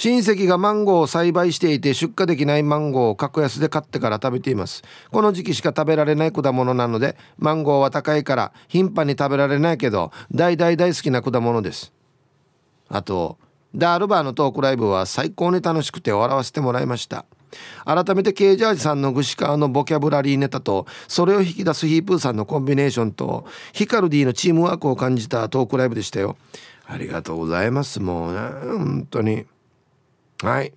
親戚がマンゴーを栽培していて出荷できないマンゴーを格安で買ってから食べています。この時期しか食べられない果物なのでマンゴーは高いから頻繁に食べられないけど大大大好きな果物です。あとダールバーのトークライブは最高に楽しくて笑わせてもらいました。改めてケージャージさんのグシカーのボキャブラリーネタとそれを引き出すヒープーさんのコンビネーションとヒカルディのチームワークを感じたトークライブでしたよ。ありがとうございます。もうね本当に。はい。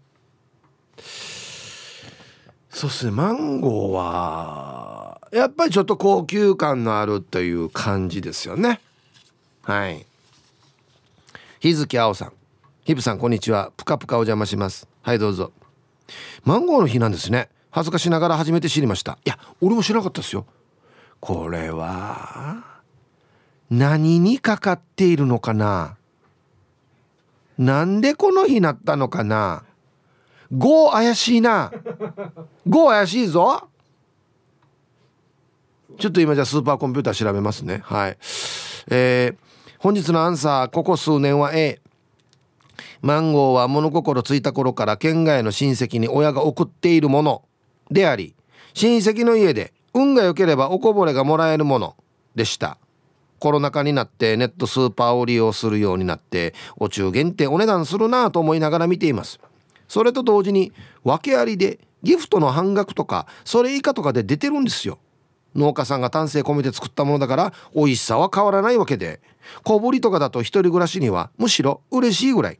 そうっすね。マンゴーはやっぱりちょっと高級感のあるという感じですよね。はい。日月青さん。ヒブさんこんにちは。ぷかぷかお邪魔します。はいどうぞ。マンゴーの日なんですね。恥ずかしながら初めて知りました。いや俺も知らなかったですよ。これは何にかかっているのかな？なんでこの日なったのかな ?5 怪しいな。5怪しいぞ。ちょっと今じゃスーパーコンピューター調べますね。はい。えー、本日のアンサー、ここ数年は A。マンゴーは物心ついた頃から県外の親戚に親が送っているものであり、親戚の家で運が良ければおこぼれがもらえるものでした。コロナ禍になってネットスーパーを利用するようになってお中元ってお値段するなと思いながら見ています。それと同時に訳ありでギフトの半額とかそれ以下とかで出てるんですよ。農家さんが丹精込めて作ったものだから美味しさは変わらないわけで。小ぶりとかだと一人暮らしにはむしろ嬉しいぐらい。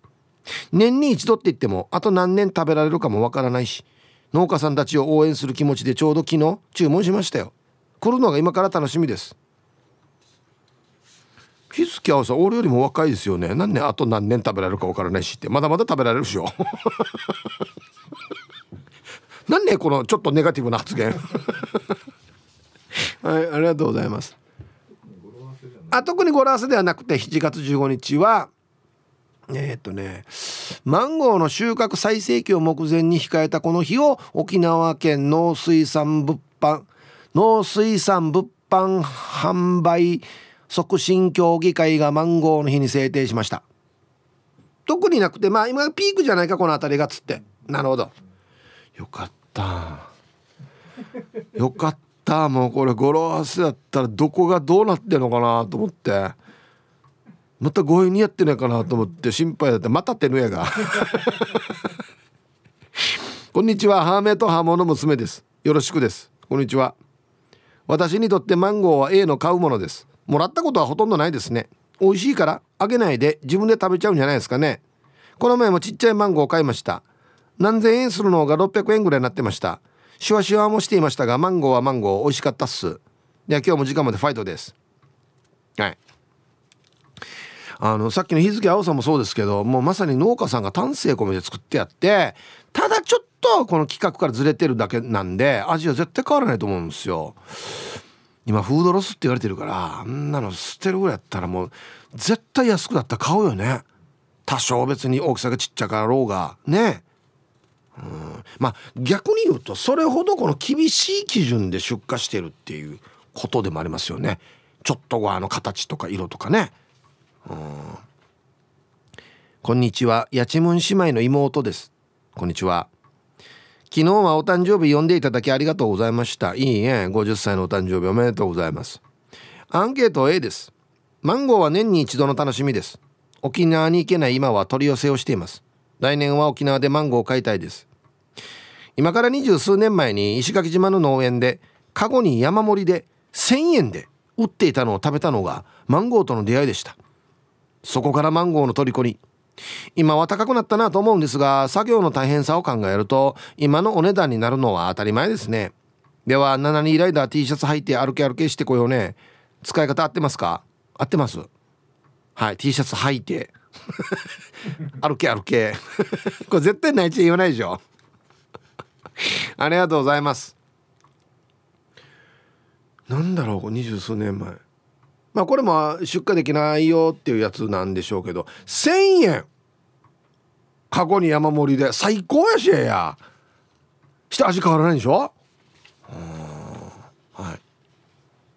年に一度って言ってもあと何年食べられるかもわからないし農家さんたちを応援する気持ちでちょうど昨日注文しましたよ。来るのが今から楽しみです。日付合わせ俺よりも若いですよね。何年あと何年食べられるか分からないしって。まだまだ食べられるしよ。[laughs] 何ねこのちょっとネガティブな発言。[laughs] はいありがとうございます。あ特に語呂合わせではなくて7月15日はえー、っとねマンゴーの収穫最盛期を目前に控えたこの日を沖縄県農水産物販農水産物販販売促進協議会がマンゴーの日に制定しました。特になくてまあ今ピークじゃないかこの辺りがつって。なるほど。よかった。よかった。もうこれ語呂合わせだったらどこがどうなってんのかなと思って。また強引にやってないかなと思って心配だって。また手のやが。[laughs] こんにちは。ハーメイとハーモの娘です。よろしくです。こんにちは。私にとってマンゴーは A の買うものです。もらったことはほとんどないですね。美味しいからあげないで自分で食べちゃうんじゃないですかね。この前もちっちゃいマンゴーを買いました。何千円するのが600円ぐらいになってました。シュワシュワもしていましたがマンゴーはマンゴー美味しかったっす。では今日も時間までファイトです。はい。あのさっきの日付青さんもそうですけどもうまさに農家さんが丹精込めて作ってやってただちょっとこの企画からずれてるだけなんで味は絶対変わらないと思うんですよ。今フードロスって言われてるからあんなの捨てるぐらいやったらもう絶対安くなったら買うよね。多少別に大きさがちっちゃかろうが。ね。うん。まあ逆に言うとそれほどこの厳しい基準で出荷してるっていうことでもありますよね。ちょっとあの形とか色とかね。うん。こんにちは。やちむん姉妹の妹です。こんにちは。昨日はお誕生日呼んでいただきありがとうございました。いいえ50歳のお誕生日おめでとうございます。アンケート A です。マンゴーは年に一度の楽しみです。沖縄に行けない今は取り寄せをしています。来年は沖縄でマンゴーを買いたいです。今から二十数年前に石垣島の農園でカゴに山盛りで1000円で売っていたのを食べたのがマンゴーとの出会いでした。そこからマンゴーの虜に今は高くなったなと思うんですが作業の大変さを考えると今のお値段になるのは当たり前ですね。では7人ライダー T シャツ履いて歩け歩けしてこようね。使い方合ってますか？合ってます。はい T シャツ履いて。[laughs] 歩け歩け。[laughs] これ絶対内地言わないでしょ。ありがとうございます。なんだろう二十数年前。まあこれも出荷できないよっていうやつなんでしょうけど1,000円。過去に山盛りで。最高やしや。して味変わらないでしょ？はい。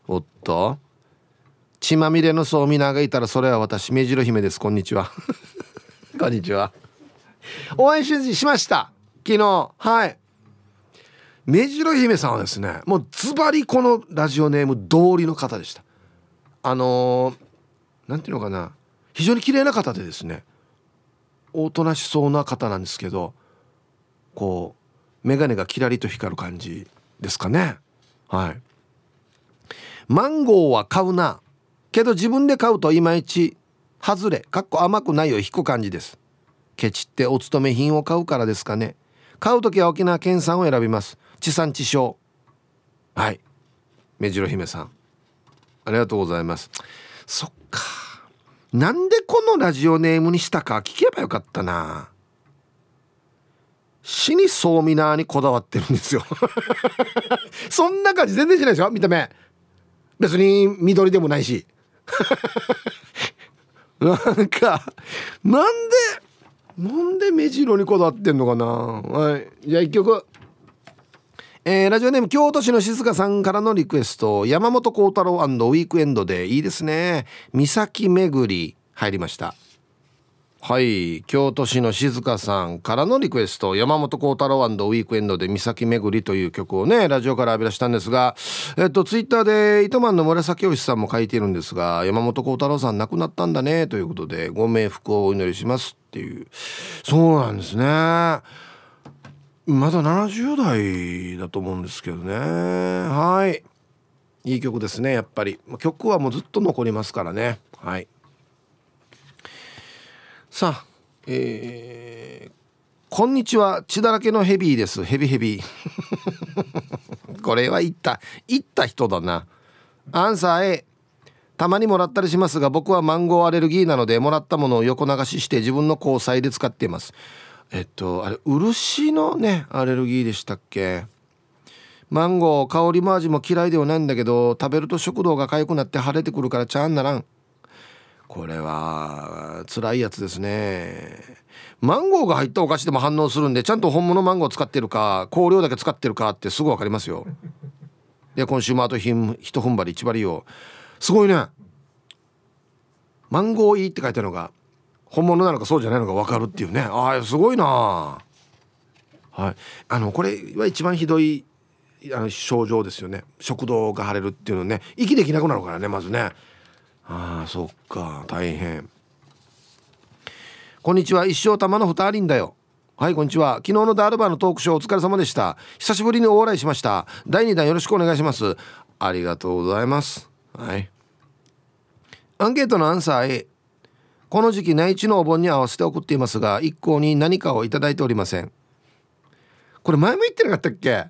おっと。血まみれのそうみながいたらそれは私目白姫です。こんにちは。[laughs] こんにちは。応援しました。昨日。はい。目白姫さんはですねもうズバリこのラジオネーム通りの方でした。あの何、ていうのかな。非常に綺麗な方でですね。おとなしそうな方なんですけどこう眼鏡がキラリと光る感じですかね。はい。マンゴーは買うなけど自分で買うといまいち外れかっこ甘くないを引く感じです。ケチってお勤め品を買うからですかね。買う時は沖縄県産を選びます。地産地消。はい。目白姫さん。ありがとうございます。そっか。なんでこのラジオネームにしたか聞けばよかったな。死にそうみなにこだわってるんですよ。[laughs] そんな感じ全然しないですよ見た目。別に緑でもないし。[laughs] なんかなんでなんで目白にこだわってんのかな。はい。じゃあ一曲。えー、ラジオネーム京都市の静香さんからのリクエスト山本幸太郎ウィークエンドでいいですね。岬巡り入りました。はい京都市の静香さんからのリクエスト山本幸太郎ウィークエンドで岬巡りという曲をねラジオから浴び出したんですがえっとツイッターで糸満の紫吉さんも書いているんですが山本幸太郎さん亡くなったんだねということでご冥福をお祈りしますっていう。そうなんですね。まだ70代だと思うんですけどね。はい。いい曲ですねやっぱり。曲はもうずっと残りますからね。はい。さあえー、こんにちは。血だらけのヘビーです。ヘビヘビ。[laughs] これは言った。言った人だな。アンサー A たまにもらったりしますが僕はマンゴーアレルギーなのでもらったものを横流しして自分の交際で使っています。えっとあれ漆のねアレルギーでしたっけ？マンゴー香りも味も嫌いではないんだけど食べると食道が痒くなって腫れてくるからちゃんならん。これは辛いやつですね。マンゴーが入ったお菓子でも反応するんでちゃんと本物マンゴー使ってるか香料だけ使ってるかってすぐ分かりますよ。でコンシューマーとひ一踏ん張り一張りを。すごいね。マンゴーいいって書いてあるのが本物なのかそうじゃないのか分かるっていうね。ああすごいな。はい。あのこれは一番ひどいあの症状ですよね。食道が腫れるっていうのね。息できなくなるからねまずね。ああそっか。大変。こんにちは。一生玉の二人だよ。はいこんにちは。昨日のダールバーのトークショーお疲れ様でした。久しぶりにお笑いしました。第2弾よろしくお願いします。ありがとうございます。はい。アンケートのアンサー A この時期内地のお盆に合わせて送っていますが一向に何かをいただいておりません。これ前も言ってなかったっけ？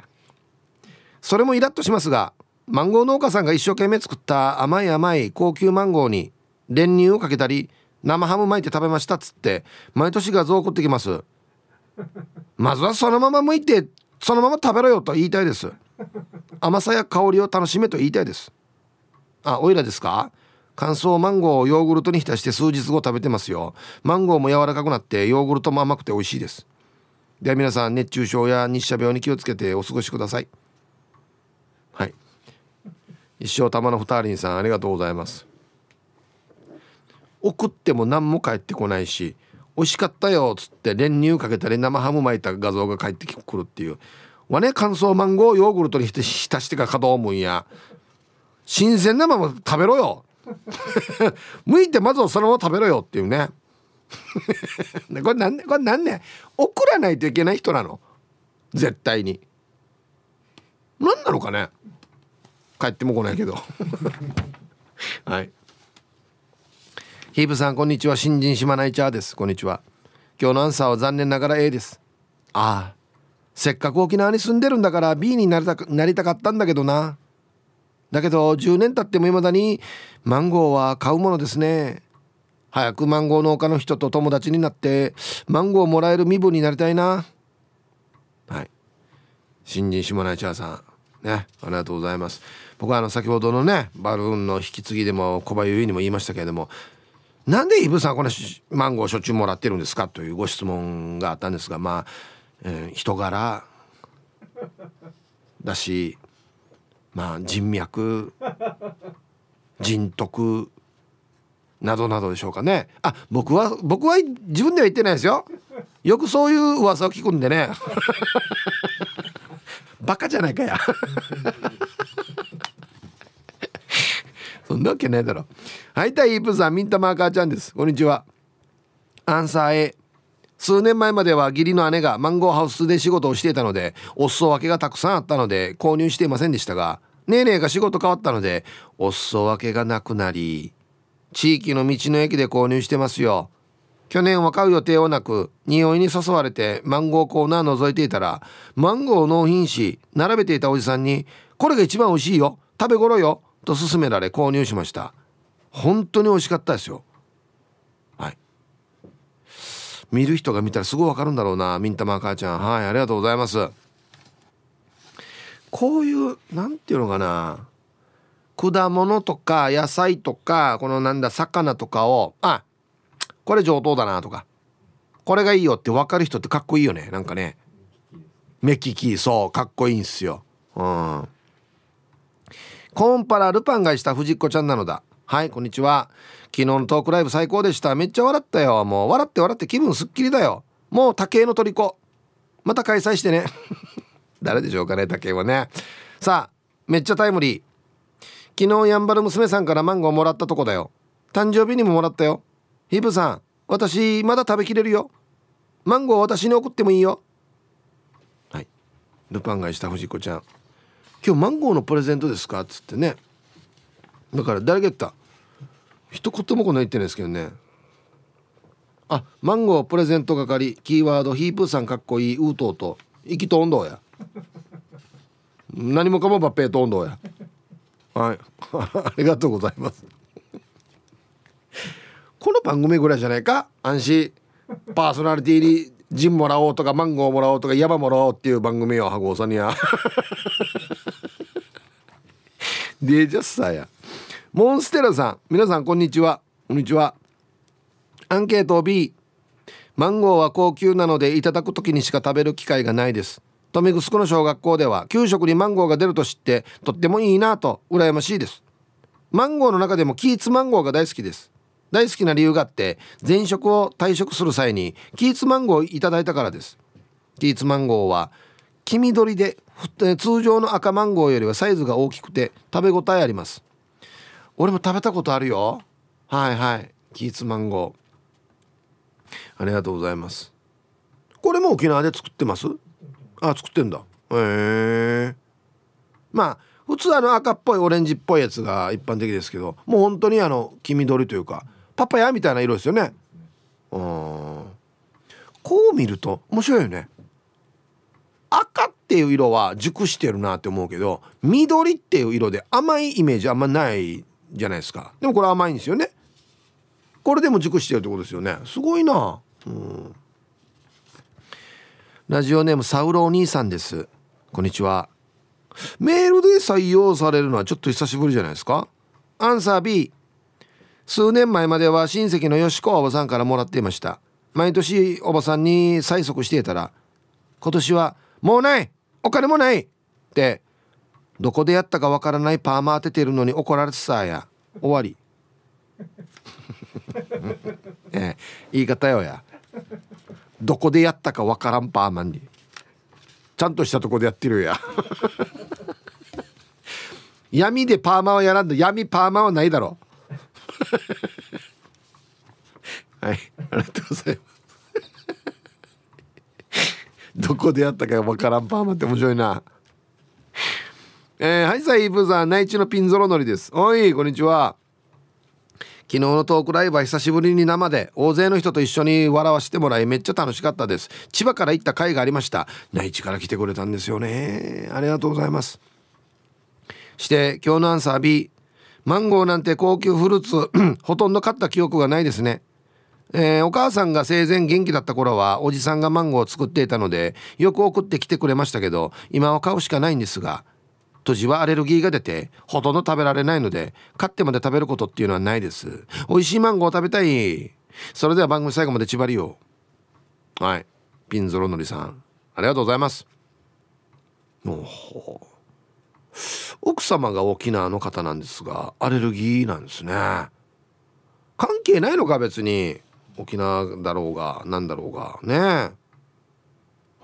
それもイラッとしますがマンゴー農家さんが一生懸命作った甘い甘い高級マンゴーに練乳をかけたり生ハム巻いて食べましたっつって毎年画像送ってきます。まずはそのまま剥いてそのまま食べろよと言いたいです。甘さや香りを楽しめと言いたいです。あおいらですか？乾燥マンゴーをヨーグルトに浸して数日後食べてますよ。マンゴーも柔らかくなってヨーグルトも甘くて美味しいです。では皆さん熱中症や日射病に気をつけてお過ごしください。はい。一生玉の二人さんありがとうございます。送っても何も返ってこないし美味しかったよっつって練乳かけたり生ハム巻いた画像が返ってくるっていう。わね乾燥マンゴーヨーグルトに浸してから角をむんや。新鮮なまま食べろよ。[laughs] 向いてまずはそのまま食べろよっていうね。[laughs] これなんこれなんね送らないといけない人なの。絶対に。何なのかね。帰っても来ないけど。[laughs] はい。ヒープさんこんにちは。新人島内チャーです。こんにちは。今日のアンサーは残念ながら A です。ああ。せっかく沖縄に住んでるんだから B になりたなりたかったんだけどな。だけど10年経っても未だにマンゴーは買うものですね。早くマンゴー農家の人と友達になってマンゴーをもらえる身分になりたいな。はい。新人島内チャーさん。ねありがとうございます。僕はあの先ほどのねバルーンの引き継ぎでも小林にも言いましたけれどもなんでイブさんこのマンゴーしょっちゅうもらってるんですかというご質問があったんですがまあ、えー、人柄だしまあ人脈 [laughs] 人徳などなどでしょうかね。あ僕は僕は自分では言ってないですよ。よくそういう噂を聞くんでね。[laughs] バカじゃないかや。[laughs] そんなわけないだろ。はいたいイープさんミンタマーカーちゃんです。こんにちは。アンサー A 数年前までは義理の姉がマンゴーハウスで仕事をしていたのでお裾分けがたくさんあったので購入していませんでしたがネーネーが仕事変わったのでお裾分けがなくなり地域の道の駅で購入してますよ。去年は買う予定はなく匂いに誘われてマンゴーコーナー覗いていたらマンゴーを納品し並べていたおじさんに「これが一番美味しいよ食べ頃よ」と勧められ購入しました。本当に美味しかったですよ。はい。見る人が見たらすごいわかるんだろうなミンタマー母ちゃん。はいありがとうございます。こういうなんていうのかな。果物とか野菜とかこのなんだ魚とかをあこれ上等だなとかこれがいいよって分かる人ってかっこいいよね。なんかね。目利きそうかっこいいんすよ。うん。コーンパラルパン買いした藤子ちゃんなのだ。はいこんにちは。昨日のトークライブ最高でした。めっちゃ笑ったよ。もう笑って笑って気分すっきりだよ。もう竹の虜。また開催してね。誰でしょうかね竹はね。さあめっちゃタイムリー。昨日やんばる娘さんからマンゴーもらったとこだよ。誕生日にももらったよ。ヒブさん私まだ食べきれるよ。マンゴー私に送ってもいいよ。はい。ルパン買いした藤子ちゃん。今日マンゴーのプレゼントですか?」っつってね。だから誰が言った？一言もこの言ってないですけどね。あマンゴープレゼント係キーワードヒープーさんかっこいいウートーと。意気と温度や。何もかもバッペーと温度や。はい。[laughs] ありがとうございます。この番組ぐらいじゃないか？安心。パーソナリティにジンもらおうとかマンゴーもらおうとかヤバもらおうっていう番組をハゴーさんにや [laughs] デージャスさや。モンステラさん。皆さんこんにちは。こんにちは。アンケート B マンゴーは高級なのでいただく時にしか食べる機会がないです富城の小学校では給食にマンゴーが出ると知ってとってもいいなと羨ましいです。マンゴーの中でもキーツマンゴーが大好きです。大好きな理由があって前職を退職する際にキーツマンゴーをいただいたからです。キーツマンゴーは黄緑で通常の赤マンゴーよりはサイズが大きくて食べ応えあります。俺も食べたことあるよ。はいはい。キーツマンゴー。ありがとうございます。これも沖縄で作ってます？あ作ってんだ。へえ。まあ普通あの赤っぽいオレンジっぽいやつが一般的ですけどもう本当にあの黄緑というかパパヤみたいな色ですよね。うんこう見ると面白いよね。赤っていう色は熟してるなって思うけど緑っていう色で甘いイメージあんまないじゃないですか。でもこれ甘いんですよね。これでも熟してるってことですよね。すごいな。うん。ラジオネームサウロお兄さんです。こんにちは。メールで採用されるのはちょっと久しぶりじゃないですか。アンサー B 数年前までは親戚のよしこおばさんからもらっていました。毎年おばさんに催促していたら今年はもうない。お金もない。ってどこでやったかわからないパーマ当ててるのに怒られてさや。終わり。[laughs] ええ、言い方よや。どこでやったかわからんパーマンに。ちゃんとしたとこでやってるや。[laughs] 闇でパーマはやらんと闇パーマはないだろ。[laughs] はいありがとうございます。どこでやったかわからんパーマって面白いな。えー、はいさイブザ内地のピンゾロのりです。おいこんにちは。昨日のトークライブは久しぶりに生で大勢の人と一緒に笑わせてもらいめっちゃ楽しかったです。千葉から行った回がありました。内地から来てくれたんですよね。ありがとうございます。して今日のアンサー B マンゴーなんて高級フルーツ [clears throat] ほとんど買った記憶がないですね。えー、お母さんが生前元気だった頃はおじさんがマンゴーを作っていたのでよく送ってきてくれましたけど今は買うしかないんですが当時はアレルギーが出てほとんど食べられないので買ってまで食べることっていうのはないです。美味しいマンゴー食べたい。それでは番組最後まで縛りを。はい。ピンゾロのりさん。ありがとうございます。お奥様が沖縄の方なんですがアレルギーなんですね。関係ないのか別に。沖縄だろうが何だろうが。ね。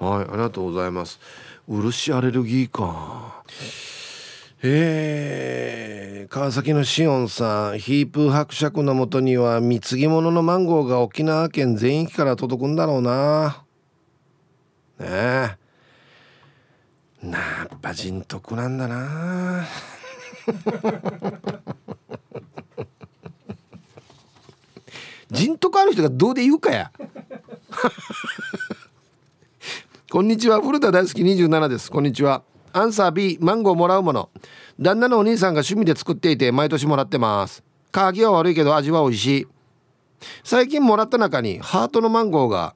はい。ありがとうございます。漆アレルギーか。え。ー、川崎のしおんさんヒープ伯爵のもとには貢ぎ物のマンゴーが沖縄県全域から届くんだろうな。ねえ。なやっぱ人徳なんだな。[laughs] 人徳ある人がどうで言うかや [laughs] [laughs] こんにちは。古田大好き27です。こんにちは。アンサー B マンゴーもらうもの。旦那のお兄さんが趣味で作っていて毎年もらってます。鍵は悪いけど味は美味しい。最近もらった中にハートのマンゴーが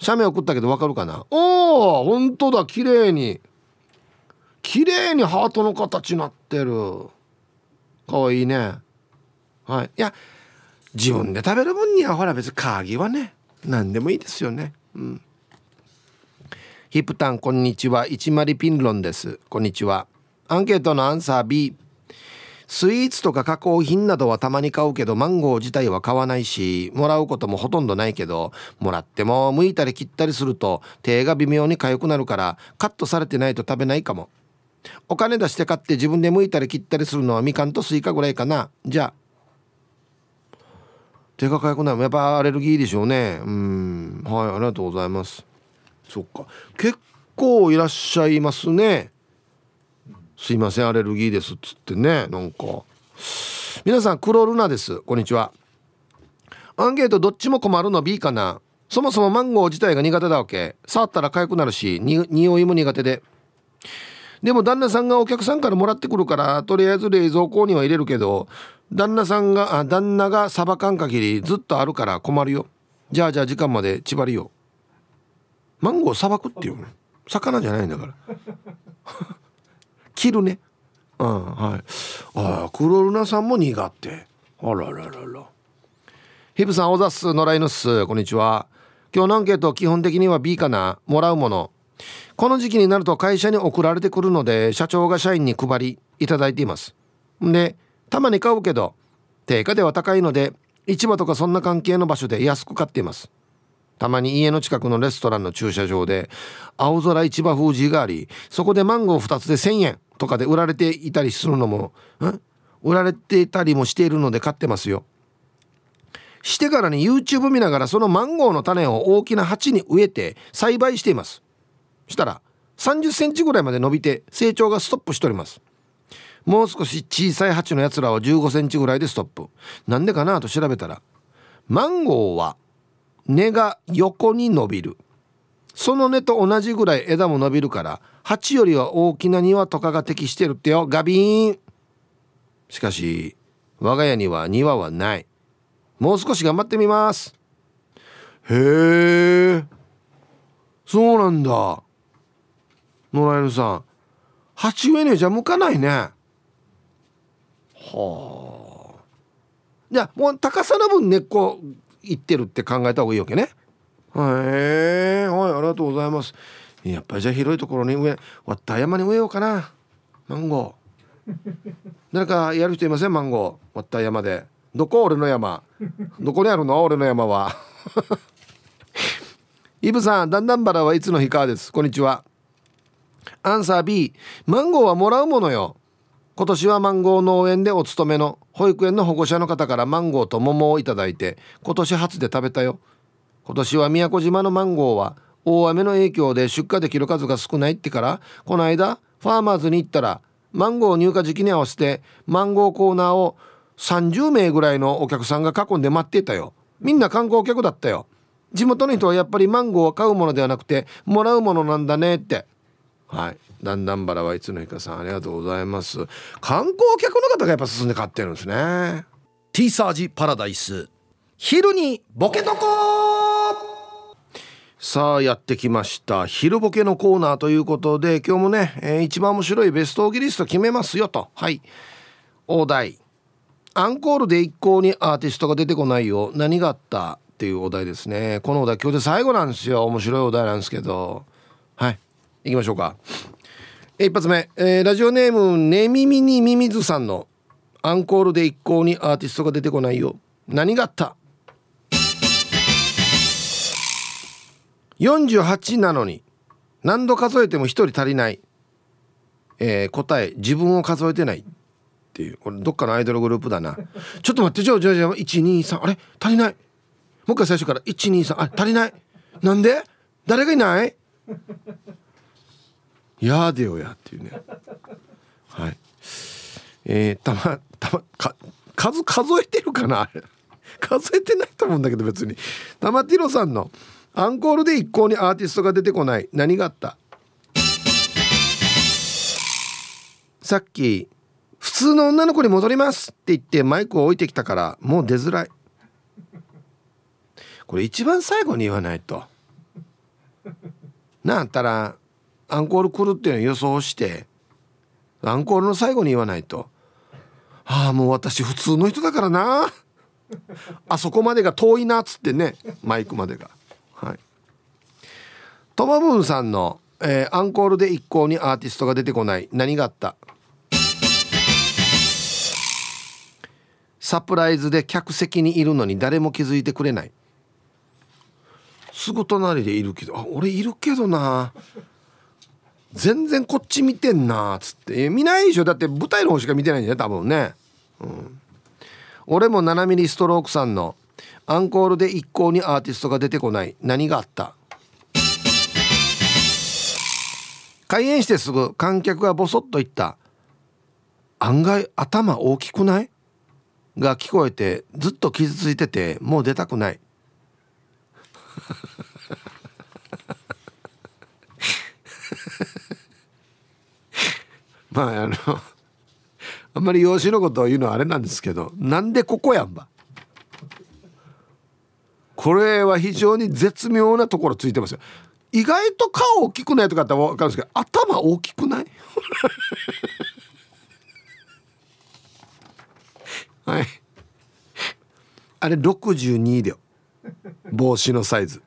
写メ送ったけどわかるかな？おお本当だ。綺麗に。綺麗にハートの形になってる。かわいいね。はい。いや自分で食べる分にはほら別に鍵はね何でもいいですよね。うん。ヒプタンこんにちは。一丸ピンロンです。こんにちは。アンケートのアンサー B スイーツとか加工品などはたまに買うけどマンゴー自体は買わないしもらうこともほとんどないけどもらっても剥いたり切ったりすると手が微妙に痒くなるからカットされてないと食べないかも。お金出して買って自分で剥いたり切ったりするのはみかんとスイカぐらいかな。じゃあ手が痒くなる。やっぱアレルギーでしょうね。うん。はいありがとうございます。そっか。結構いらっしゃいますね。すいませんアレルギーですっつってね。なんか。皆さん黒ルナです。こんにちは。アンケートどっちも困るの B かな。そもそもマンゴー自体が苦手だわけ。触ったら痒くなるしに匂いも苦手で。でも旦那さんがお客さんからもらってくるからとりあえず冷蔵庫には入れるけど旦那さんがあ旦那がさばかん限りずっとあるから困るよ。じゃあじゃあ時間まで縛りよ。マンゴーさばくっていうね魚じゃないんだから。切るね。うんはい。ああクロルナさんも苦手。あらららら。ヒブさんおざっす。野良犬っす。こんにちは。今日のアンケート基本的には B かな？もらうもの。この時期になると会社に送られてくるので社長が社員に配りいただいています。でたまに買うけど定価では高いので市場とかそんな関係の場所で安く買っています。たまに家の近くのレストランの駐車場で青空市場封じがありそこでマンゴー2つで1,000円とかで売られていたりするのも売られていたりもしているので買ってますよ。してからに YouTube 見ながらそのマンゴーの種を大きな鉢に植えて栽培しています。したら30センチぐらいまで伸びて成長がストップしております。もう少し小さい鉢のやつらは15センチぐらいでストップ。なんでかなと調べたらマンゴーは根が横に伸びる。その根と同じぐらい枝も伸びるから鉢よりは大きな庭とかが適してるってよ。ガビーン。しかし我が家には庭はない。もう少し頑張ってみます。へえ。そうなんだ。野良犬さん。鉢植えねじゃ向かないね。はあ。じゃあもう高さの分根っこいってるって考えた方がいいわけね。へえはいありがとうございます。やっぱりじゃあ広いところに植えわった山に植えようかな。マンゴー。誰かやる人いません？マンゴー。わった山で。どこ？俺の山。どこにあるの？俺の山は。[laughs] イブさんだんだんバラはいつの日かです。こんにちは。アンサー B マンゴーはもらうものよ。今年はマンゴー農園でお勤めの保育園の保護者の方からマンゴーと桃をいただいて今年初で食べたよ。今年は宮古島のマンゴーは大雨の影響で出荷できる数が少ないってからこの間ファーマーズに行ったらマンゴー入荷時期に合わせてマンゴーコーナーを30名ぐらいのお客さんが囲んで待っていたよ。みんな観光客だったよ。地元の人はやっぱりマンゴーを買うものではなくてもらうものなんだねって。はい。だんだんバラはいつの日かさんありがとうございます。観光客の方がやっぱ進んで買ってるんですね。ティーサージパラダイス。昼にボケとこさあやってきました。昼ボケのコーナーということで今日もね、えー、一番面白いベストオギリスト決めますよと。はい。お題。アンコールで一向にアーティストが出てこないよ。何があったっていうお題ですね。このお題今日で最後なんですよ。面白いお題なんですけど。はい。行きましょうか。一発目、えー、ラジオネームねみみにみみずさんのアンコールで一向にアーティストが出てこないよ。何があった？48なのに何度数えても1人足りない、えー、答え自分を数えてない。っていう。これどっかのアイドルグループだな。[laughs] ちょっと待ってじゃあじゃあじゃあ123あれ？足りない。もう一回最初から123あれ？足りない。なんで？誰がいない？やでよやっていうね。[laughs] はい。えー、たまたまか数数えてるかな [laughs] 数えてないと思うんだけど別に。玉ティロさんのアンコールで一向にアーティストが出てこない。何があった？さっき普通の女の子に戻ります。って言ってマイクを置いてきたからもう出づらい。これ一番最後に言わないと。なあったらアンコール来るっていうのを予想してアンコールの最後に言わないと。ああもう私普通の人だからな。あそこまでが遠いなっつってねマイクまでが。はい。トマブンさんの、えー、アンコールで一向にアーティストが出てこない。何があった？サプライズで客席にいるのに誰も気づいてくれない。すぐ隣でいるけどあ俺いるけどな。全然こっち見てんなっつって。見ないでしょ？だって舞台の方しか見てないんじゃ多分ね、うん、俺も7ミリストロークさんのアンコールで一向にアーティストが出てこない。何があった？開演してすぐ観客がボソッと言った。案外頭大きくない？が聞こえてずっと傷ついててもう出たくない。[laughs] まああの [laughs] あんまり養子のことを言うのはあれなんですけどなんでここやんば。これは非常に絶妙なところついてますよ。意外と顔大きくないとかって分かるんですけど頭大きくない？[laughs] はい。あれ62両。帽子のサイズ。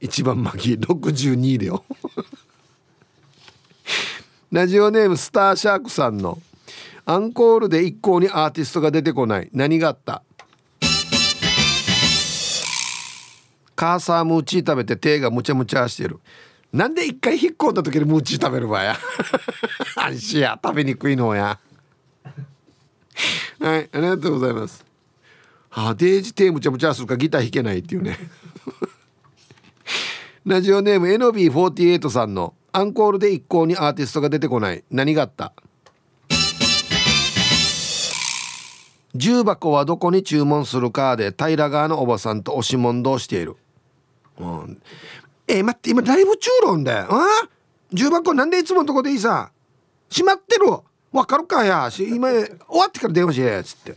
一番巻き。62両。ラジオネームスターシャークさんのアンコールで一向にアーティストが出てこない。何があった？カーサームーチー食べて手がむちゃむちゃしてる。なんで一回引っ込んだ時にムーチー食べるわや？[laughs] 安心や。食べにくいのや。[laughs] はいありがとうございます。あデージ手むちゃむちゃするかギター弾けないっていうね。[laughs] ラジオネーム NB48 さんのアンコールで一向にアーティストが出てこない。何があった？重箱はどこに注文するかで平川のおばさんと押し問答している、うん、え待って今ライブ中論であ？重箱なんでいつものとこでいいさ？閉まってる。わかるかや。今終わってから電話しや。つって。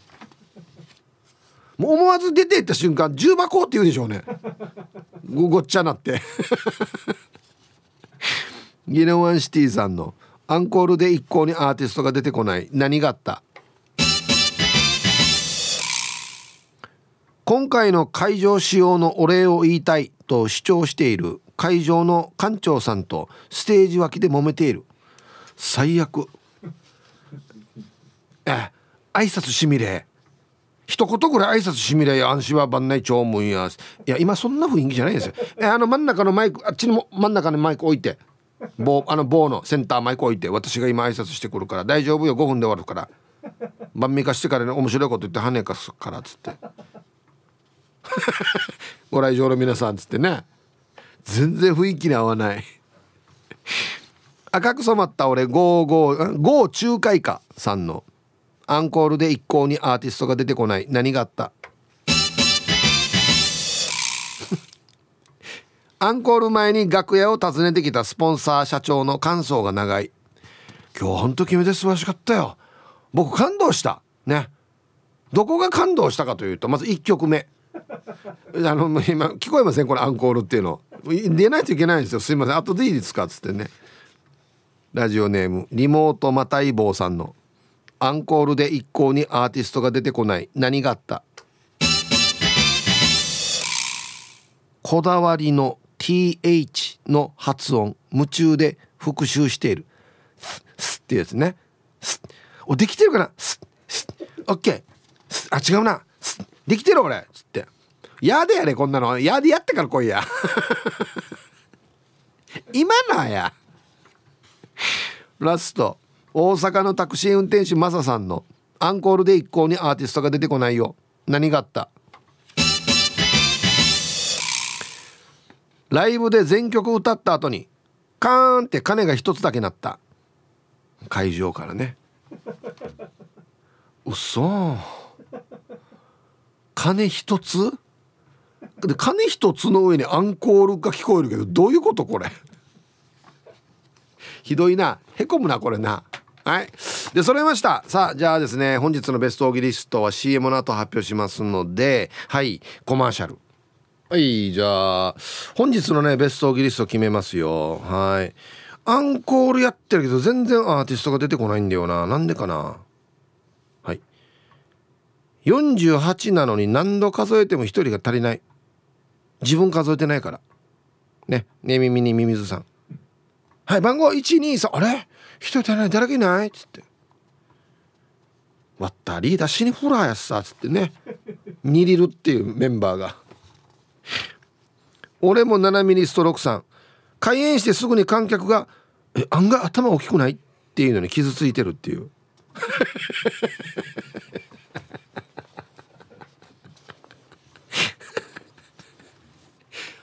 もう思わず出ていった瞬間重箱って言うでしょうね。ごごっちゃなって。ギネワンシティさんのアンコールで一向にアーティストが出てこない。何があった？今回の会場使用のお礼を言いたいと主張している会場の館長さんとステージ脇で揉めている。最悪。え挨拶しみれ。一言ぐらい挨拶しみれや安心は万内長文や。いや今そんな雰囲気じゃないですよ。えあの真ん中のマイクあっちの真ん中にマイク置いて。棒あの棒のセンターマイク置いて私が今挨拶してくるから大丈夫よ5分で終わるから。晩味化してからね面白いこと言って跳ねかすからっつって。[laughs] ご来場の皆さんっつってね。全然雰囲気に合わない。赤く染まった俺55仲介家さんの。アンコールで一向にアーティストが出てこない。何があった？アンコール前に楽屋を訪ねてきたスポンサー社長の感想が長い。今日ほんと君で素晴らしかったよ。僕感動した。ね。どこが感動したかというとまず1曲目。[laughs] あの今聞こえません？これアンコールっていうの。出ないといけないんですよ。すいません。後でいいですか？っつってね。ラジオネームリモートマタイボーさんの。アンコールで一向にアーティストが出てこない。何があった？こだわりの TH の発音夢中で復習している。ススっていうやつね。おできてるかな？ススオッケー。あ違うな。すできてる俺。つって。やでやれこんなの。やでやってから来いや。[laughs] 今なや？ラスト。大阪のタクシー運転手マサさんのアンコールで一向にアーティストが出てこないよ。何があった？ライブで全曲歌った後にカーンって鐘が一つだけ鳴った。会場からね。うそ鐘一つ？で鐘一つの上にアンコールが聞こえるけどどういうことこれ？ひどいな。へこむなこれな。はい。で揃いました。さあじゃあですね本日のベストオーギリストは CM の後発表しますのではいコマーシャル。はいじゃあ本日のねベストギリスト決めますよ。はい。アンコールやってるけど全然アーティストが出てこないんだよな。なんでかな。はい。48なのに何度数えても1人が足りない。自分数えてないから。ね。ね耳にミミズさん。はい番号123あれ？一人足りない。誰かいない？っつって。割った。リーダー死にフラーやっさ。っつってね。ニリルっていうメンバーが。俺も7ミリストロークさん。開演してすぐに観客が「え案外頭大きくない?」っていうのに傷ついてるっていう。[laughs]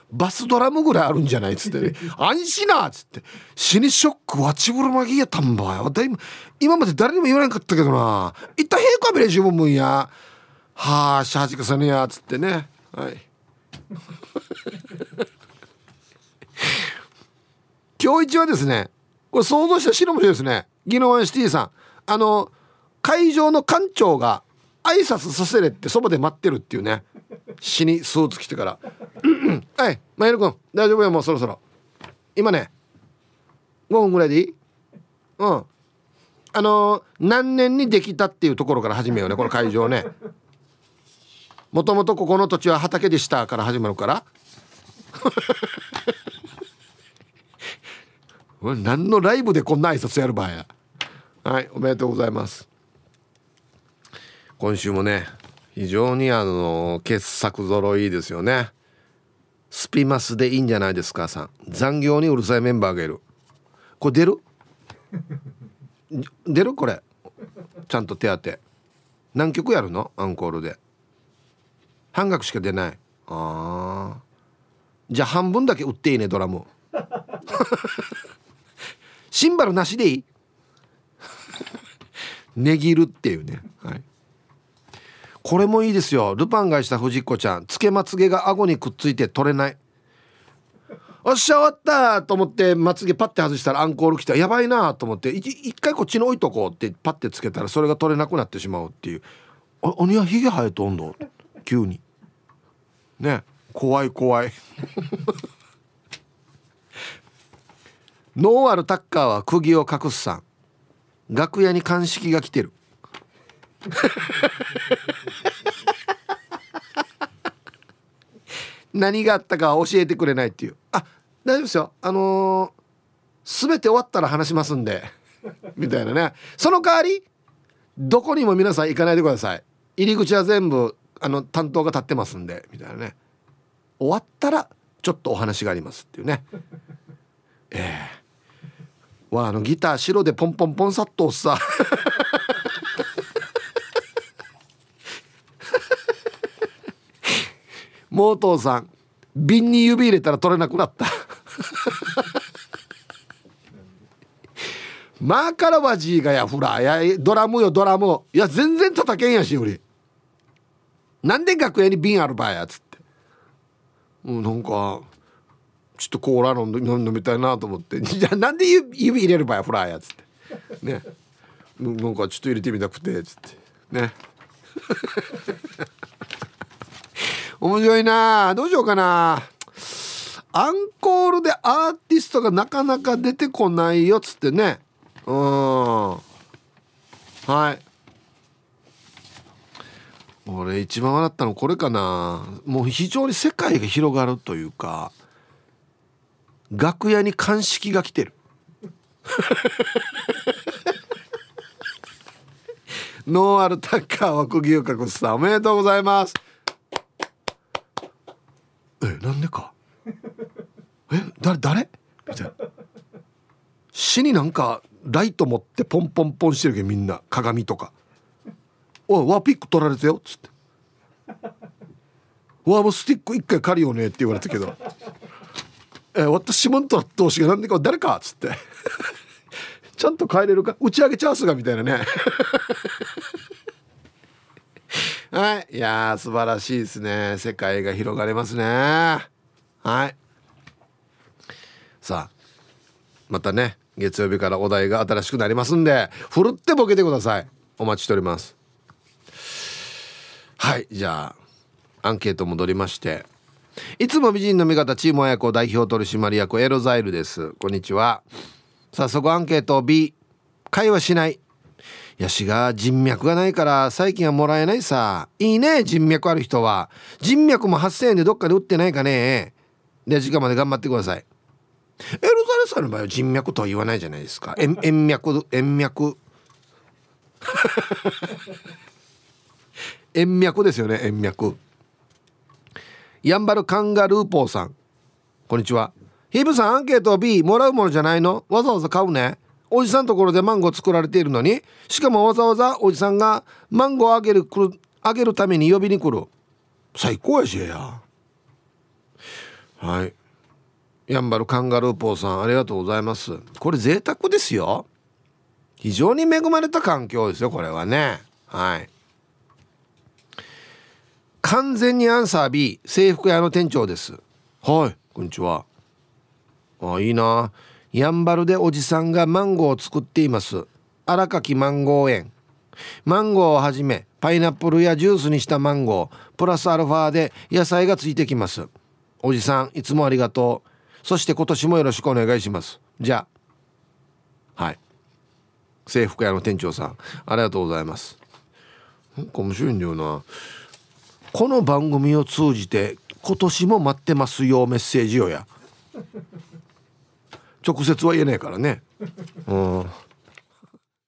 バスドラムぐらいあるんじゃないっつって。ね「安心な」っつって「死にショックはちぶるまぎやたんばよ」今まで誰にも言わなかったけどな「一旦平行べれ十分や」はあしはじかさねやっつってね。はい。[laughs] 今日一はですねこれ想像した白虫ですね。ギノワンシティさん。あの会場の館長が挨拶させれってそばで待ってるっていうね。死にスーツ着てから「[clears throat] はいマイル君大丈夫よもうそろそろ。今ね5分ぐらいでいいうん。あのー、何年にできたっていうところから始めようねこの会場ね。もともとここの土地は畑でしたから始まるから。[laughs] 何のライブでこんな挨拶やる場合や。はいおめでとうございます。今週もね非常にあの傑作揃いですよね。スピマスでいいんじゃないですかさん。残業にうるさいメンバーがいる。これ出る？[laughs] 出る？これ。ちゃんと手当て。何曲やるの？アンコールで。半額しか出ない。ああじゃあ半分だけ売っていいねドラム。シンバルなしでいい？値切るっていうね。はい。これもいいですよ。ルパンがした藤子ちゃん。つけまつげが顎にくっついて取れない。おっしゃ終わったと思ってまつげパッて外したらアンコール来た。やばいなと思って一回こっちに置いとこうってパッてつけたらそれが取れなくなってしまうっていう。あ鬼はひげ生えとんど急に。ね。怖い怖い。ノーアルタッカーは釘を隠すさん。楽屋に鑑識が来てる。何があったか教えてくれないっていう。あ大丈夫ですよ。あのー、全て終わったら話しますんで。みたいなね。その代わりどこにも皆さん行かないでください。入り口は全部あの担当が立ってますんで。みたいなね。終わったらちょっとお話がありますっていうね。[laughs] ええ。ー、わあのギター白でポンポンポンサッと押すさ。[laughs] モートーさん瓶に指入れたら取れなくなった。[laughs] マーカラバジーがやフラやドラムよドラム。いや全然叩けんやし俺なんで楽屋に瓶あるばやつって。うんなんかちょっとコーラ飲んで飲みたいなと思って。じゃあなんで指入れるばやフラやっつって。ね。なんかちょっと入れてみたくてっつって。ね。[laughs] 面白いな。どうしようかな。アンコールでアーティストがなかなか出てこないよっつってね。うん。はい。俺一番笑ったのこれかな。もう非常に世界が広がるというか楽屋に鑑識が来てる。[laughs] ノーアルタッカーは釘を隠すさんおめでとうございます。えなんでか？え誰誰？みたいな。死になんかライト持ってポンポンポンしてるけどみんな。鏡とか「おいワーピック取られてよ」っつって「ワーもスティック一回借りようね」って言われたけど「え私もんと投資がなんでか誰か」っつって。ちゃんと帰れるか打ち上げチャンスがみたいなね。はいいや素晴らしいですね。世界が広がれますね。はい。さあまたね月曜日からお題が新しくなりますんでふるってボケてください。お待ちしております。はいじゃあアンケート戻りまして。いつも美人の味方チーム親子代表取締役エロザイルです。こんにちは。早速アンケート B 会話しない。やしが人脈がないから最近はもらえない。さいいね。人脈ある人は。人脈も8000円でどっかで売ってないかね。で時間まで頑張ってください。エルザレさんの場合は人脈とは言わないじゃないですか。円円脈円脈。[laughs] 円脈ですよね円脈。やんばるカンガルーポーさん。こんにちは。ヒブさんアンケート B もらうものじゃないの？わざわざ買うね。おじさんところでマンゴー作られているのに。しかもわざわざおじさんがマンゴーあげる来るあげるために呼びに来る。最高やしやはい。やんばるカンガルーポーさんありがとうございます。これ贅沢ですよ。非常に恵まれた環境ですよこれはね。はい。完全にアンサー B 制服屋の店長です。はい。こんにちは。あいいな。やんばるでおじさんがマンゴーを作っています。荒垣マンゴー園。マンゴーをはじめパイナップルやジュースにしたマンゴープラスアルファで野菜がついてきます。おじさんいつもありがとう。そして今年もよろしくお願いします。じゃあ。はい。制服屋の店長さんありがとうございます。なんか面白いんだよなこの番組を通じて今年も待ってますよメッセージよや。直接は言えないからね。うん。